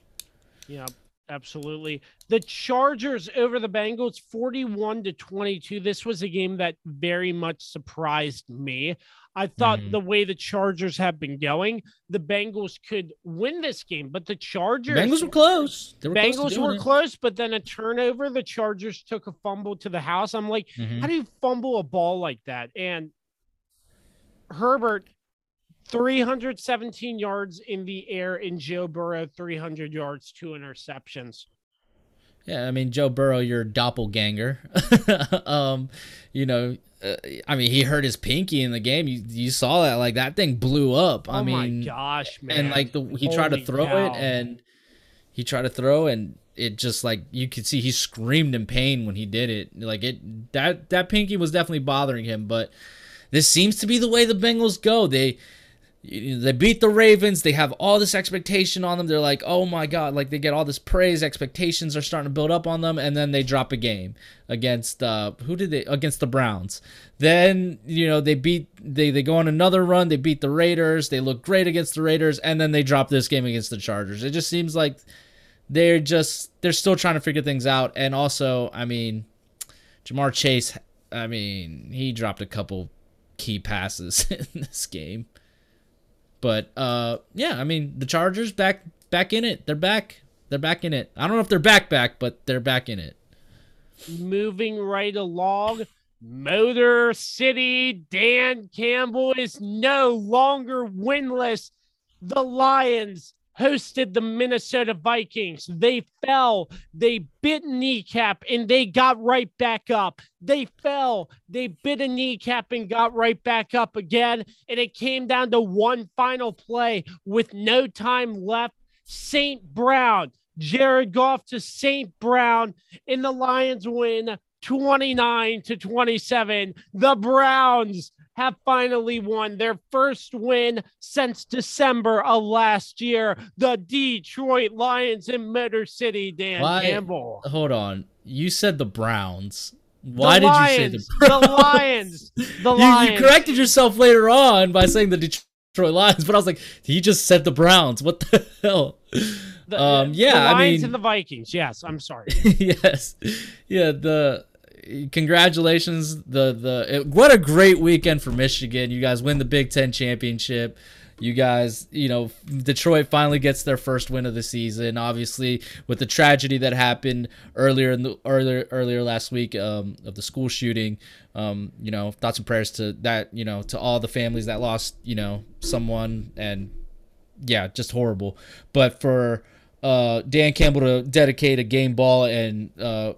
Yeah, absolutely. The Chargers over the Bengals 41 to 22. This was a game that very much surprised me. I thought Mhm. the way the Chargers have been going, the Bengals could win this game, but the Chargers Bengals were close. They were close Bengals doing were it. close, but then a turnover. The Chargers took a fumble to the house. I'm like, Mhm. how do you fumble a ball like that? And Herbert, 317 yards in the air, in Joe Burrow, 300 yards, two interceptions. Yeah, I mean Joe Burrow, your doppelganger. um, you know, uh, I mean he hurt his pinky in the game. You you saw that like that thing blew up. Oh I mean, my gosh, man! and like the he tried to throw cow. it and he tried to throw and it just like you could see he screamed in pain when he did it. Like it that that pinky was definitely bothering him, but this seems to be the way the Bengals go. They they beat the Ravens. They have all this expectation on them. They're like, oh my god, like they get all this praise. Expectations are starting to build up on them, and then they drop a game against uh who did they against the Browns. Then you know they beat they they go on another run. They beat the Raiders. They look great against the Raiders, and then they drop this game against the Chargers. It just seems like they're just they're still trying to figure things out. And also, I mean, Ja'Marr Chase. I mean, he dropped a couple key passes in this game. But uh yeah, I mean the Chargers back back in it. They're back. They're back in it. I don't know if they're back back, but they're back in it. moving right along. Motor City Dan Campbell is no longer winless. The Lions hosted the Minnesota Vikings. They fell, they bit kneecap, and they got right back up. They fell, they bit a kneecap and got right back up again. And it came down to one final play with no time left. St. Brown, Jared Goff to St. Brown, and the Lions win 29 to 27. The Browns have finally won their first win since December of last year. The Detroit Lions in Motor City, Dan Why- Campbell. Hold on. You said the Browns. Why the did Lions, you say the Browns? The Lions. The you, Lions. you corrected yourself later on by saying the Detroit Lions, but I was like, he just said the Browns. What the hell? The, um, yeah, the I Lions mean- and the Vikings. Yes, I'm sorry. yes, yeah. The congratulations. The the it, what a great weekend for Michigan. You guys win the Big Ten championship. You guys, you know, Detroit finally gets their first win of the season. Obviously, with the tragedy that happened earlier in the earlier earlier last week um, of the school shooting, um, you know, thoughts and prayers to that. You know, to all the families that lost, you know, someone and yeah, just horrible. But for uh, Dan Campbell to dedicate a game ball and uh,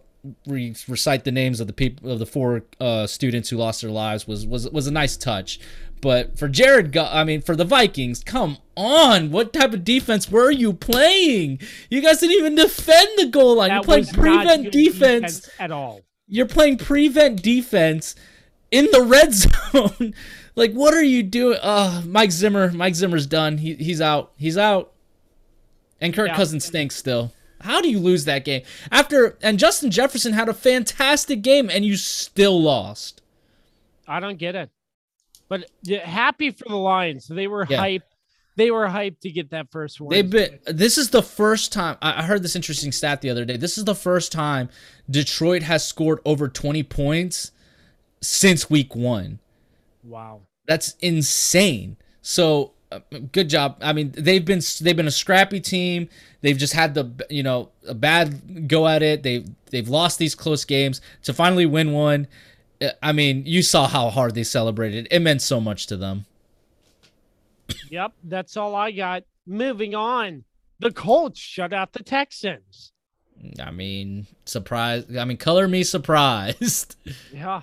re- recite the names of the people of the four uh, students who lost their lives was was was a nice touch. But for Jared, Go- I mean, for the Vikings, come on! What type of defense were you playing? You guys didn't even defend the goal line. You're playing prevent good defense at all. you're playing prevent defense in the red zone. like, what are you doing? Uh, Mike Zimmer. Mike Zimmer's done. He, he's out. He's out. And Kirk Yeah. Cousins stinks still. How do you lose that game after? And Justin Jefferson had a fantastic game, and you still lost. I don't get it. But yeah, happy for the Lions. They were Yeah. hyped. They were hyped to get that first win. They've been. This is the first time I heard this interesting stat the other day. This is the first time Detroit has scored over 20 points since week one. wow. That's insane. So uh, good job. I mean, they've been they've been a scrappy team. They've just had the you know a bad go at it. They they've lost these close games to finally win one. I mean, you saw how hard they celebrated. It meant so much to them. Yep, that's all I got. Moving on. The Colts shut out the Texans. I mean, surprise. I mean, color me surprised. Yeah.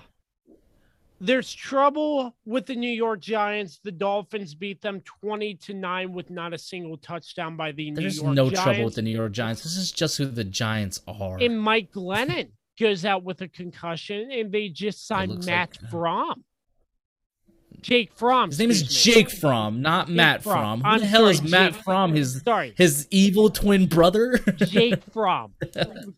There's trouble with the New York Giants. The Dolphins beat them 20 to 9 with not a single touchdown by the There's New York no Giants. There's no trouble with the New York Giants. This is just who the Giants are. And Mike Glennon goes out with a concussion, and they just signed Matt like- Fromm. Jake Fromm. His name is excuse me. Jake Fromm, not Matt Fromm. Fromm. Who I'm the hell sorry, is Matt Jake- Fromm? His Sorry, his evil twin brother. Jake Fromm.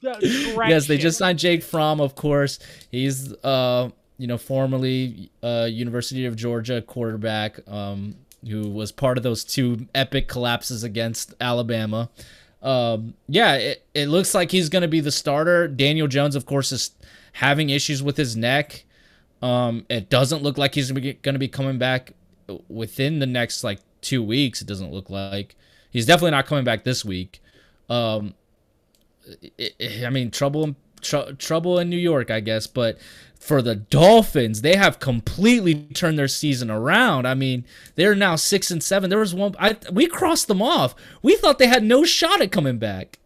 yes, they just signed Jake Fromm, of course. He's uh, you know, formerly uh University of Georgia quarterback, um, who was part of those two epic collapses against Alabama. Um, yeah, it, it looks like he's gonna be the starter. Daniel Jones, of course, is having issues with his neck. Um, it doesn't look like he's going to be coming back within the next like two weeks. It doesn't look like he's definitely not coming back this week. Um, it, it- I mean, trouble, tr- trouble in New York, I guess. But for the Dolphins, they have completely turned their season around. I mean, they're now six and seven. There was one, I we crossed them off. We thought they had no shot at coming back.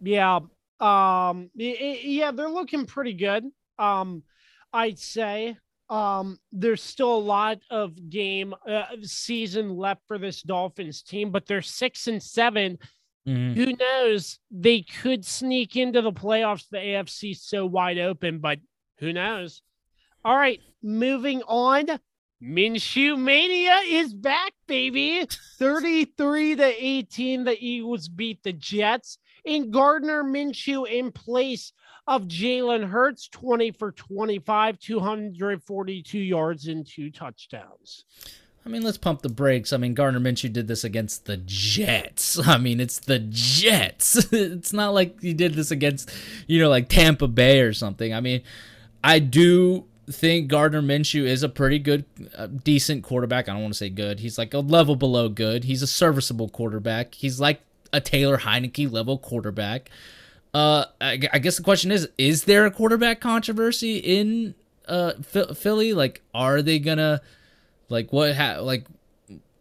Yeah. Um yeah, they're looking pretty good. Um I'd say um there's still a lot of game uh, season left for this Dolphins team, but they're 6 and 7. Mhm. Who knows? They could sneak into the playoffs. The AFC so wide open, but who knows? All right, moving on. Minshew Mania is back, baby. 33 to 18. The Eagles beat the Jets. And Gardner Minshew in place of Jalen Hurts, 20 for 25, 242 yards and two touchdowns. I mean, let's pump the brakes. I mean, Gardner Minshew did this against the Jets. I mean, it's the Jets. it's not like he did this against, you know, like Tampa Bay or something. I mean, I do think Gardner Minshew is a pretty good, uh, decent quarterback. I don't want to say good. He's like a level below good. He's a serviceable quarterback. He's like a Taylor Heinicke level quarterback. Uh, I, I guess the question is: Is there a quarterback controversy in uh Philly? Like, are they gonna like what? Ha- like,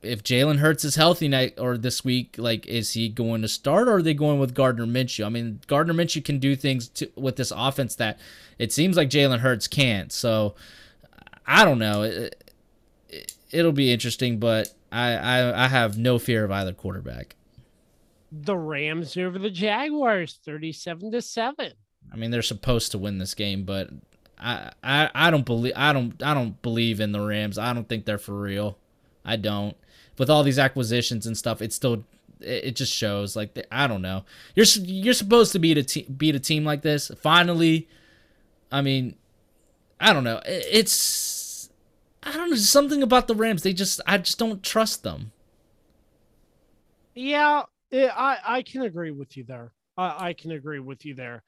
if Jalen Hurts is healthy night or this week, like, is he going to start or are they going with Gardner Minshew? I mean, Gardner Minshew can do things to, with this offense that it seems like Jalen Hurts can't. So, I don't know. It, it, it'll be interesting, but I, I I have no fear of either quarterback. The Rams over the Jaguars, 37 to 7. I mean, they're supposed to win this game, but I, I I don't believe I don't I don't believe in the Rams. I don't think they're for real. I don't. With all these acquisitions and stuff, it still it, just shows like I don't know. You're you're supposed to beat a te- beat a team like this. Finally, I mean, I don't know. It, it's I don't know something about the Rams. They just I just don't trust them. Yeah, eh, I I can agree with you there. I, I can agree with you there.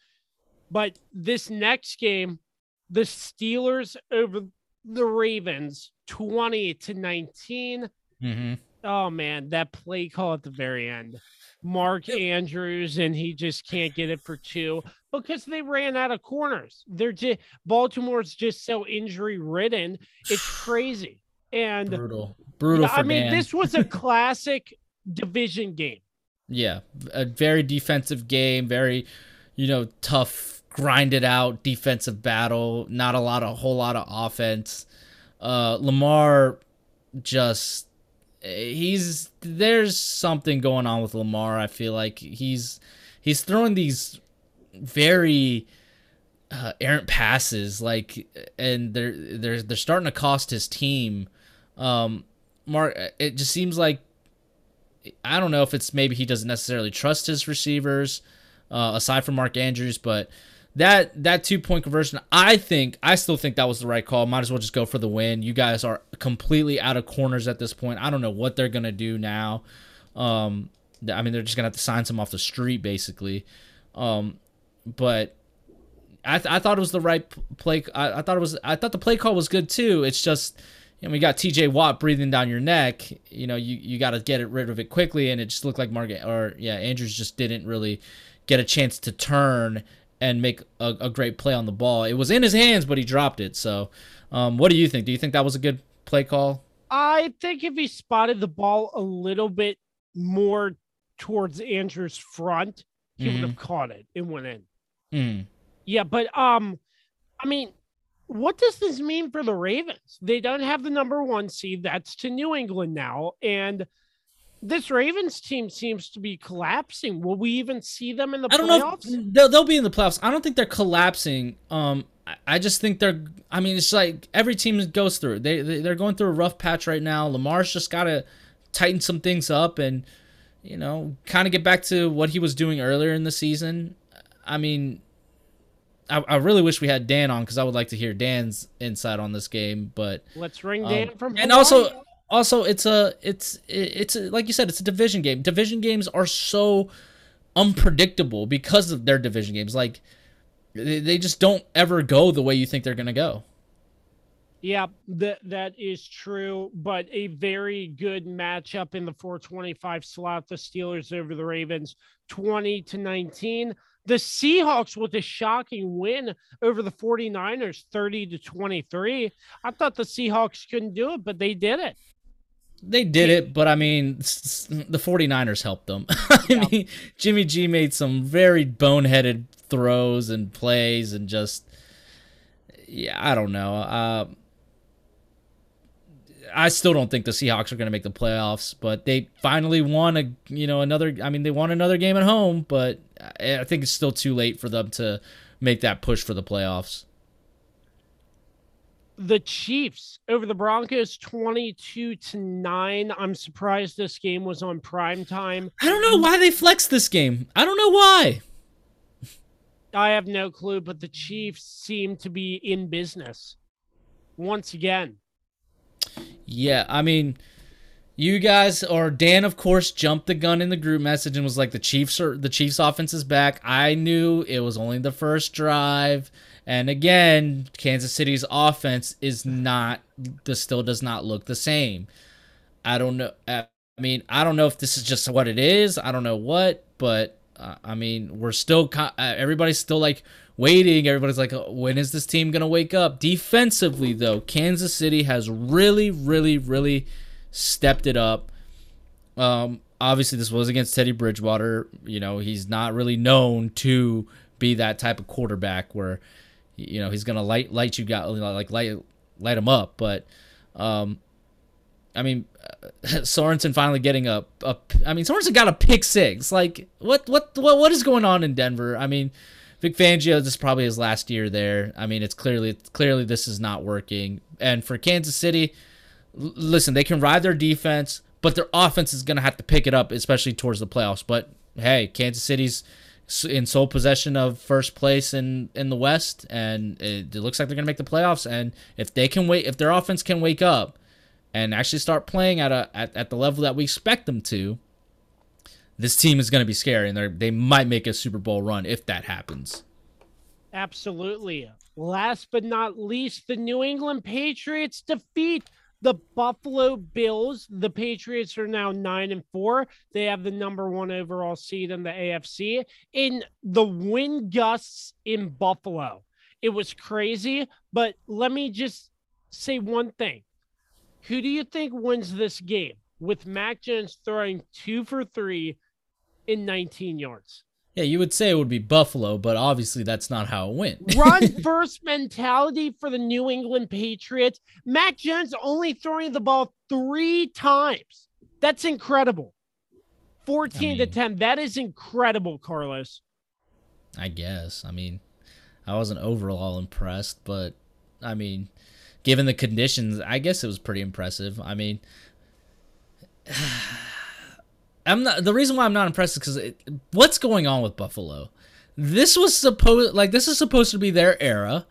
But this next game, the Steelers over the Ravens, twenty to nineteen. Mm-hmm. Oh man, that play call at the very end. Mark Andrews and he just can't get it for two because they ran out of corners. They're just Baltimore's just so injury ridden. It's crazy. And Brutal, brutal. I mean, this was a classic division game. Yeah, a very defensive game, very, you know, tough, grinded out defensive battle. Not a lot, of, a whole lot of offense. Uh, Lamar, just he's there's something going on with Lamar. I feel like he's he's throwing these very uh, errant passes, like, and they're they're they're starting to cost his team. Um, Mark, it just seems like I don't know if it's maybe he doesn't necessarily trust his receivers, uh, aside from Mark Andrews, but that that two point conversion, I think I still think that was the right call. Might as well just go for the win. You guys are completely out of corners at this point. I don't know what they're gonna do now. Um, I mean, they're just gonna have to sign some off the street, basically. Um, but I, th- I thought it was the right play. I, I thought it was. I thought the play call was good too. It's just, you know, we got T.J. Watt breathing down your neck. You know, you, you got to get it rid of it quickly, and it just looked like Margaret or yeah, Andrews just didn't really get a chance to turn and make a, a great play on the ball. It was in his hands, but he dropped it. So, um, what do you think? Do you think that was a good play call? I think if he spotted the ball a little bit more towards Andrew's front, he would have caught it. It went in. Mm. Yeah, but um, I mean, what does this mean for the Ravens? They don't have the number one seed. That's to New England now, and this Ravens team seems to be collapsing. Will we even see them in the I don't playoffs? know. They'll, they'll be in the playoffs. I don't think they're collapsing. Um, I- I just think they're. I mean, it's like every team goes through. They, they they're going through a rough patch right now. Lamar's just got to tighten some things up and you know kind of get back to what he was doing earlier in the season. I mean, I, I really wish we had Dan on because I would like to hear Dan's insight on this game, but. Let's ring Um, Dan from and Hawaii. also also it's a it's it's a, like you said it's a division game division games are so unpredictable because of their division games like they, they just don't ever go the way you think they're gonna go Yeah, that that is true, but a very good matchup in the 425 slot. The Steelers over the Ravens, 20 to 19. The Seahawks with a shocking win over the 49ers, 30 to 23. I thought the Seahawks couldn't do it, but they did it. They did it but i mean the 49ers helped them i Yeah. mean jimmy g made some very boneheaded throws and plays and just yeah i don't know uh I still don't think the Seahawks are going to make the playoffs, but they finally won a you know another. I mean, they won another game at home, but I think it's still too late for them to make that push for the playoffs. The Chiefs over the Broncos, 22 to 9. I'm surprised this game was on prime time. I don't know why they flexed this game. I don't know why. I have no clue, but the Chiefs seem to be in business once again. Yeah, I mean, you guys or Dan, of course, jumped the gun in the group message and was like, "The Chiefs are the Chiefs' offense is back." I knew it was only the first drive, and again, Kansas City's offense is not. the still does not look the same. I don't know. I mean, I don't know if this is just what it is. I don't know what, but uh, I mean, we're still. Uh, everybody's still like waiting. Everybody's like, "Oh, when is this team gonna wake up? Defensively, though, Kansas City has really, really, really stepped it up. Um, obviously, this was against Teddy Bridgewater. You know, he's not really known to be that type of quarterback where, you know, he's gonna light light you got like light light him up. But, um, I mean, Sorensen finally getting a, a I mean, Sorensen got a pick six. Like, what, what, what, what is going on in Denver? I mean, Vic Fangio, this is probably his last year there. I mean, it's clearly, clearly this is not working. And for Kansas City, l- listen, they can ride their defense, but their offense is going to have to pick it up, especially towards the playoffs. But hey, Kansas City's in sole possession of first place in in the West, and it, it looks like they're to make the playoffs. And if they can wait, if their offense can wake up and actually start playing at a at, at the level that we expect them to, this team is to be scary, and they they might make a Super Bowl run if that happens. Absolutely. Last but not least, the New England Patriots defeat the Buffalo Bills. The Patriots are now nine and four. They have the number one overall seed in the AFC. In the wind gusts in Buffalo, it was crazy. But let me just say one thing. Who do you think wins this game with Mac Jones throwing two for three in 19 yards? Yeah, you would say it would be Buffalo, but obviously that's not how it went. run first mentality for the New England Patriots. Mac Jones only throwing the ball three times. That's incredible. 14 to mean- 10. That is incredible, Carlos. I guess. I mean, I wasn't overall impressed, but I mean, given the conditions, I guess it was pretty impressive. I mean, I'm not. The reason why I'm not impressed is because what's going on with Buffalo? This was supposed like this is supposed to be their era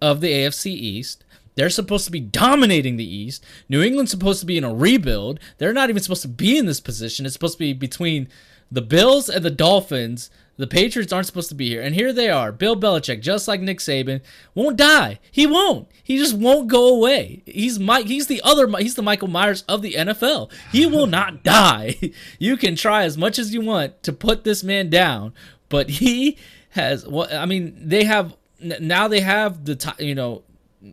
of the AFC East. They're supposed to be dominating the East. New England's supposed to be in a rebuild. They're not even supposed to be in this position. It's supposed to be between the Bills and the Dolphins. The Patriots aren't supposed to be here. And here they are. Bill Belichick, just like Nick Saban, won't die. He won't. He just won't go away. He's Mike. He's the other. He's the Michael Myers of the NFL. He will not die. You can try as much as you want to put this man down, but he has. Well, I mean, they have now. They have the ti- you know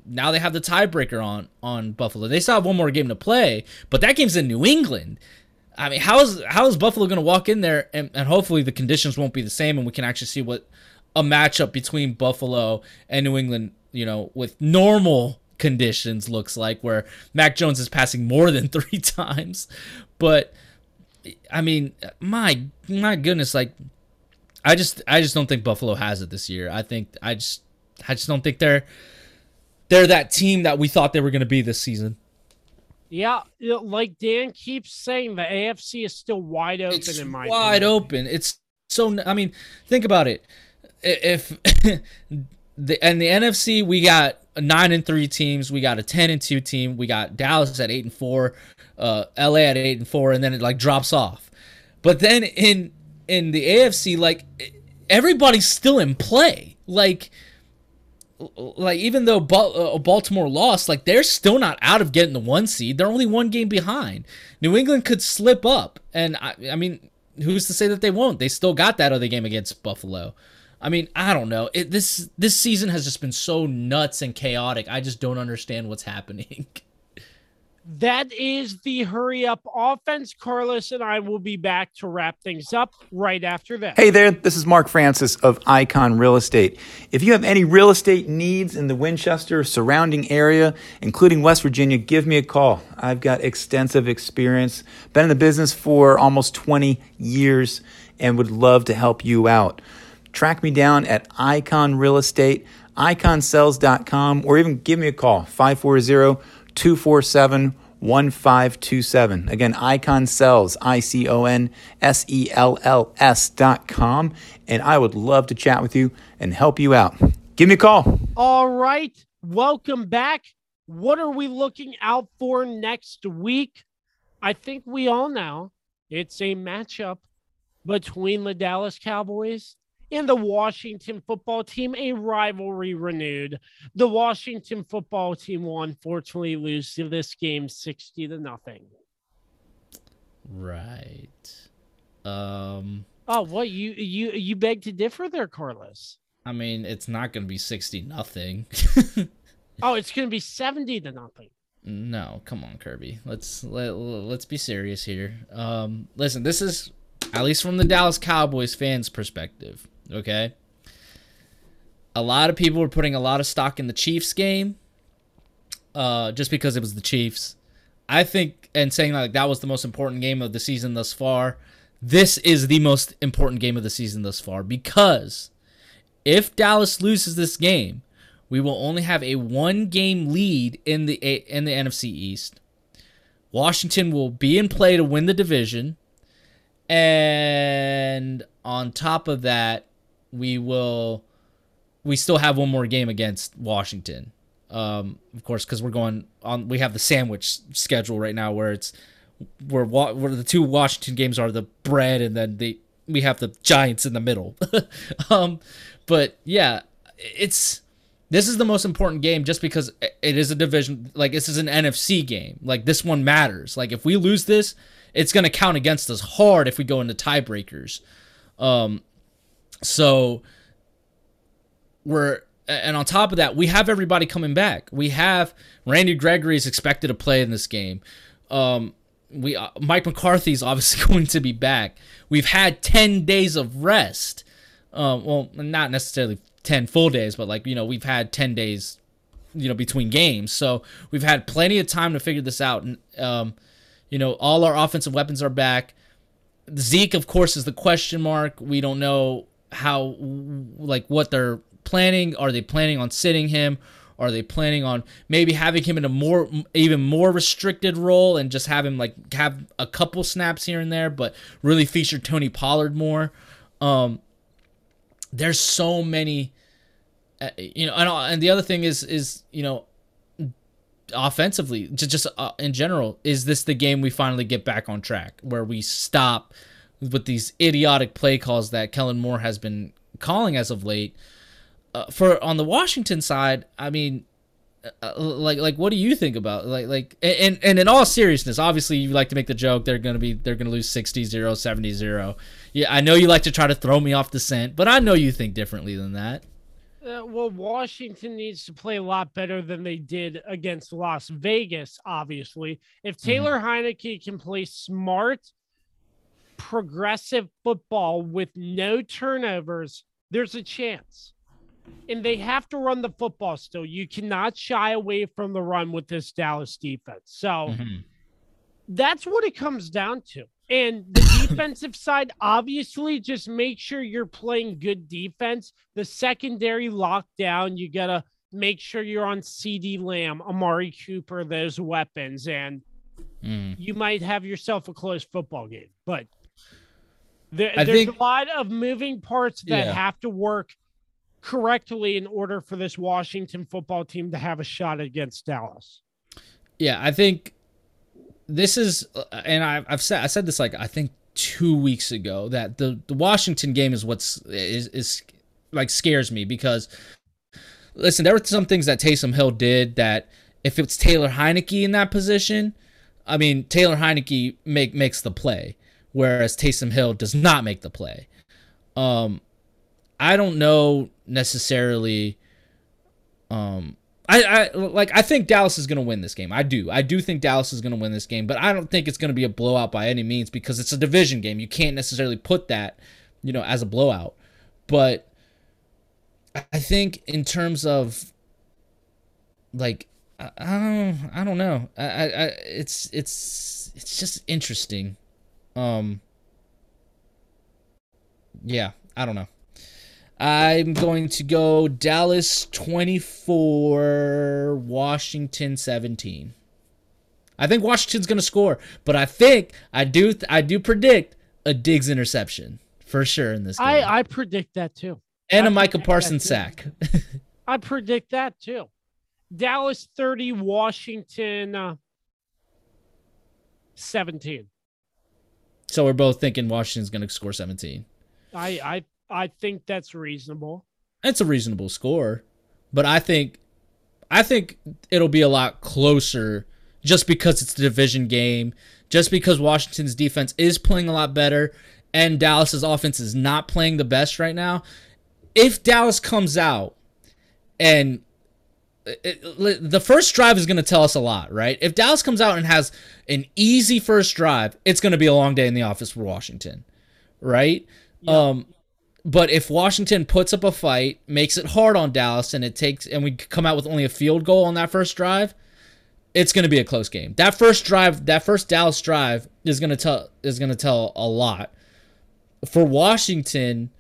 now they have the tiebreaker on on Buffalo. They still have one more game to play, but that game's in New England. I mean, how is how is Buffalo going to walk in there and, and hopefully the conditions won't be the same and we can actually see what a matchup between Buffalo and New England, you know, with normal conditions looks like where Mac Jones is passing more than 3 times. But I mean, my my goodness, like I just I just don't think Buffalo has it this year. I think I just I just don't think they're they're that team that we thought they were going to be this season. Yeah, like Dan keeps saying, the AFC is still wide open It's in my wide opinion. open. It's so. I mean, think about it. If the and the NFC, we got a nine and three teams. We got a ten and two team. We got Dallas at eight and four, uh, LA at eight and four, and then it like drops off. But then in in the AFC, like everybody's still in play. Like like even though uh, Baltimore lost, like they're still not out of getting the one seed. They're only one game behind. New England could slip up, and I, I mean, who's to say that they won't? They still got that other game against Buffalo. I mean, I don't know. It, this this season has just been so nuts and chaotic. I just don't understand what's happening. That is the hurry up offense. Carlos and I will be back to wrap things up right after that. Hey there, this is Mark Francis of Icon Real Estate. If you have any real estate needs in the Winchester surrounding area, including West Virginia, give me a call. I've got extensive experience, been in the business for almost 20 years, and would love to help you out. Track me down at Icon Real Estate, iconsells.com, or even give me a call, 540 247 1527. Again, Icon Sells, I C O N S E L L S dot com. And I would love to chat with you and help you out. Give me a call. All right. Welcome back. What are we looking out for next week? I think we all know it's a matchup between the Dallas Cowboys and the Washington football team, a rivalry renewed. The Washington football team will unfortunately lose to this game 60 to nothing. right. Um. Oh, what you you you beg to differ there, Carlos? I mean, it's not going to be sixty nothing. Oh, it's going to be 70 to nothing. No, come on, Kirby. Let's let, let's be serious here. Um, listen, this is at least from the Dallas Cowboys fans' perspective. Okay, a lot of people were putting a lot of stock in the Chiefs game, uh, just because it was the Chiefs. I think, and saying like that was the most important game of the season thus far. This is the most important game of the season thus far because if Dallas loses this game, we will only have a one game lead in the in the NFC East. Washington will be in play to win the division. And on top of that, we will we still have one more game against Washington. Um, of course, because we're going on. We have the sandwich schedule right now, where it's where, where the two Washington games are the bread, and then the we have the Giants in the middle. um, but yeah, it's this is the most important game just because it is a division. Like this is an NFC game. Like this one matters. Like if we lose this, it's gonna count against us hard if we go into tiebreakers. Um, so we're and on top of that, we have everybody coming back. We have Randy Gregory is expected to play in this game. Um, we uh, Mike McCarthy is obviously going to be back. We've had ten days of rest. Um, well, not necessarily ten full days, but like you know, we've had ten days, you know, between games. So we've had plenty of time to figure this out. And um, you know, all our offensive weapons are back. Zeke, of course, is the question mark. We don't know how, like, what they're planning. Are they planning on sitting him? Are they planning on maybe having him in a more, even more restricted role and just have him like have a couple snaps here and there, but really feature Tony Pollard more? Um, there's so many, uh, you know, and, and the other thing is, is you know, offensively, just just uh, in general, is this the game we finally get back on track where we stop with these idiotic play calls that Kellen Moore has been calling as of late? Uh, for on the Washington side, I mean, uh, like like what do you think about like like and and in all seriousness, obviously you like to make the joke they're gonna be they're gonna lose 60-0, 70-0. Yeah, I know you like to try to throw me off the scent, but I know you think differently than that. Uh, well, Washington needs to play a lot better than they did against Las Vegas, obviously. If Taylor Heinicke can play smart progressive football with no turnovers, there's a chance. And they have to run the football still. You cannot shy away from the run with this Dallas defense. So Mhm. that's what it comes down to. And the defensive side, obviously, just make sure you're playing good defense. The secondary lockdown, you got to make sure you're on CeeDee Lamb, Amari Cooper, those weapons, and Mm. you might have yourself a close football game. But there, there's think- a lot of moving parts that Yeah. have to work correctly in order for this Washington football team to have a shot against Dallas. Yeah, I think this is, and I, I've said I said this like I think two weeks ago that the the Washington game is what's is is like scares me because listen, there were some things that Taysom Hill did that if it's Taylor Heinicke in that position, I mean Taylor Heinicke make makes the play, whereas Taysom Hill does not make the play. Um, I don't know necessarily. Um, I, I like I think Dallas is gonna win this game. I do. I do think Dallas is gonna win this game, but I don't think it's gonna be a blowout by any means because it's a division game. You can't necessarily put that, you know, as a blowout. But I think in terms of like I, I don't I don't know. I, I it's it's it's just interesting. Um yeah, I don't know. I'm going to go Dallas 24, Washington 17. I think Washington's going to score, but I think I do I do predict a Diggs interception for sure in this game. I, I predict that too. and I a Micah Parsons sack. I predict that too. Dallas 30, Washington uh, 17. So we're both thinking Washington's going to score 17. I I I think that's reasonable. It's a reasonable score, but I think I think it'll be a lot closer just because it's the division game, just because Washington's defense is playing a lot better and Dallas's offense is not playing the best right now. If Dallas comes out and it- the first drive is going to tell us a lot, right? If Dallas comes out and has an easy first drive, it's going to be a long day in the office for Washington, right? Um but if Washington puts up a fight, makes it hard on Dallas, and it takes, and we come out with only a field goal on that first drive, it's going to be a close game. That first drive, that first Dallas drive, is going to tell is going to tell a lot. For Washington,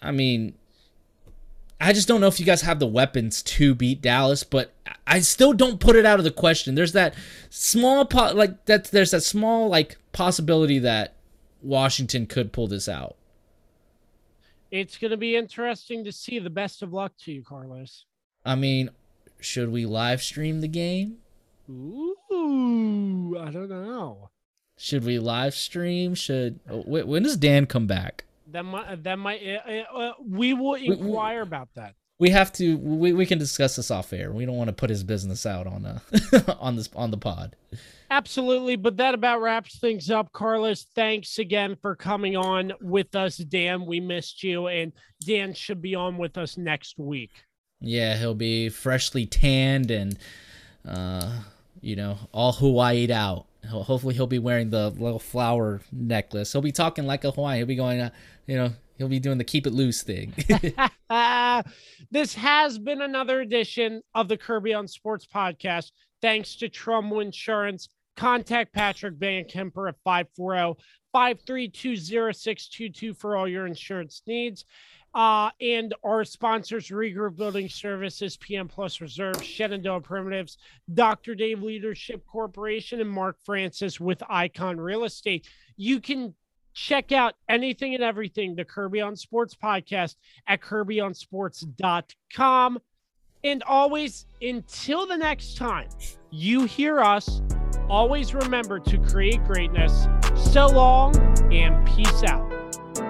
I mean, I just don't know if you guys have the weapons to beat Dallas, but I still don't put it out of the question. There's that small po- like that. There's that small like possibility that Washington could pull this out. It's going to be interesting to see. The best of luck to you, Carlos. I mean, should we live stream the game? Ooh, I don't know. Should we live stream? Should when does Dan come back? That might that might uh, uh, we will we- inquire about that. We have to. We, we can discuss this off air. We don't want to put his business out on uh on this on the pod. Absolutely, but that about wraps things up. Carlos, thanks again for coming on with us, Dan. We missed you, and Dan should be on with us next week. Yeah, he'll be freshly tanned and uh you know all Hawaii'd out. Hopefully, he'll be wearing the little flower necklace. He'll be talking like a Hawaiian. He'll be going, uh, you know, he'll be doing the keep it loose thing. This has been another edition of the Kirby on Sports podcast. Thanks to Trumbo Insurance. Contact Patrick Van Kemper at 540 532 0622 for all your insurance needs. Uh, and our sponsors, Regroup Building Services, PM Plus Reserve, Shenandoah Primitives, Dr. Dave Leadership Corporation, and Mark Francis with Icon Real Estate. You can check out anything and everything, the Kirby on Sports podcast at kirbyonsports.com. And always, until the next time you hear us, always remember to create greatness. So long and peace out.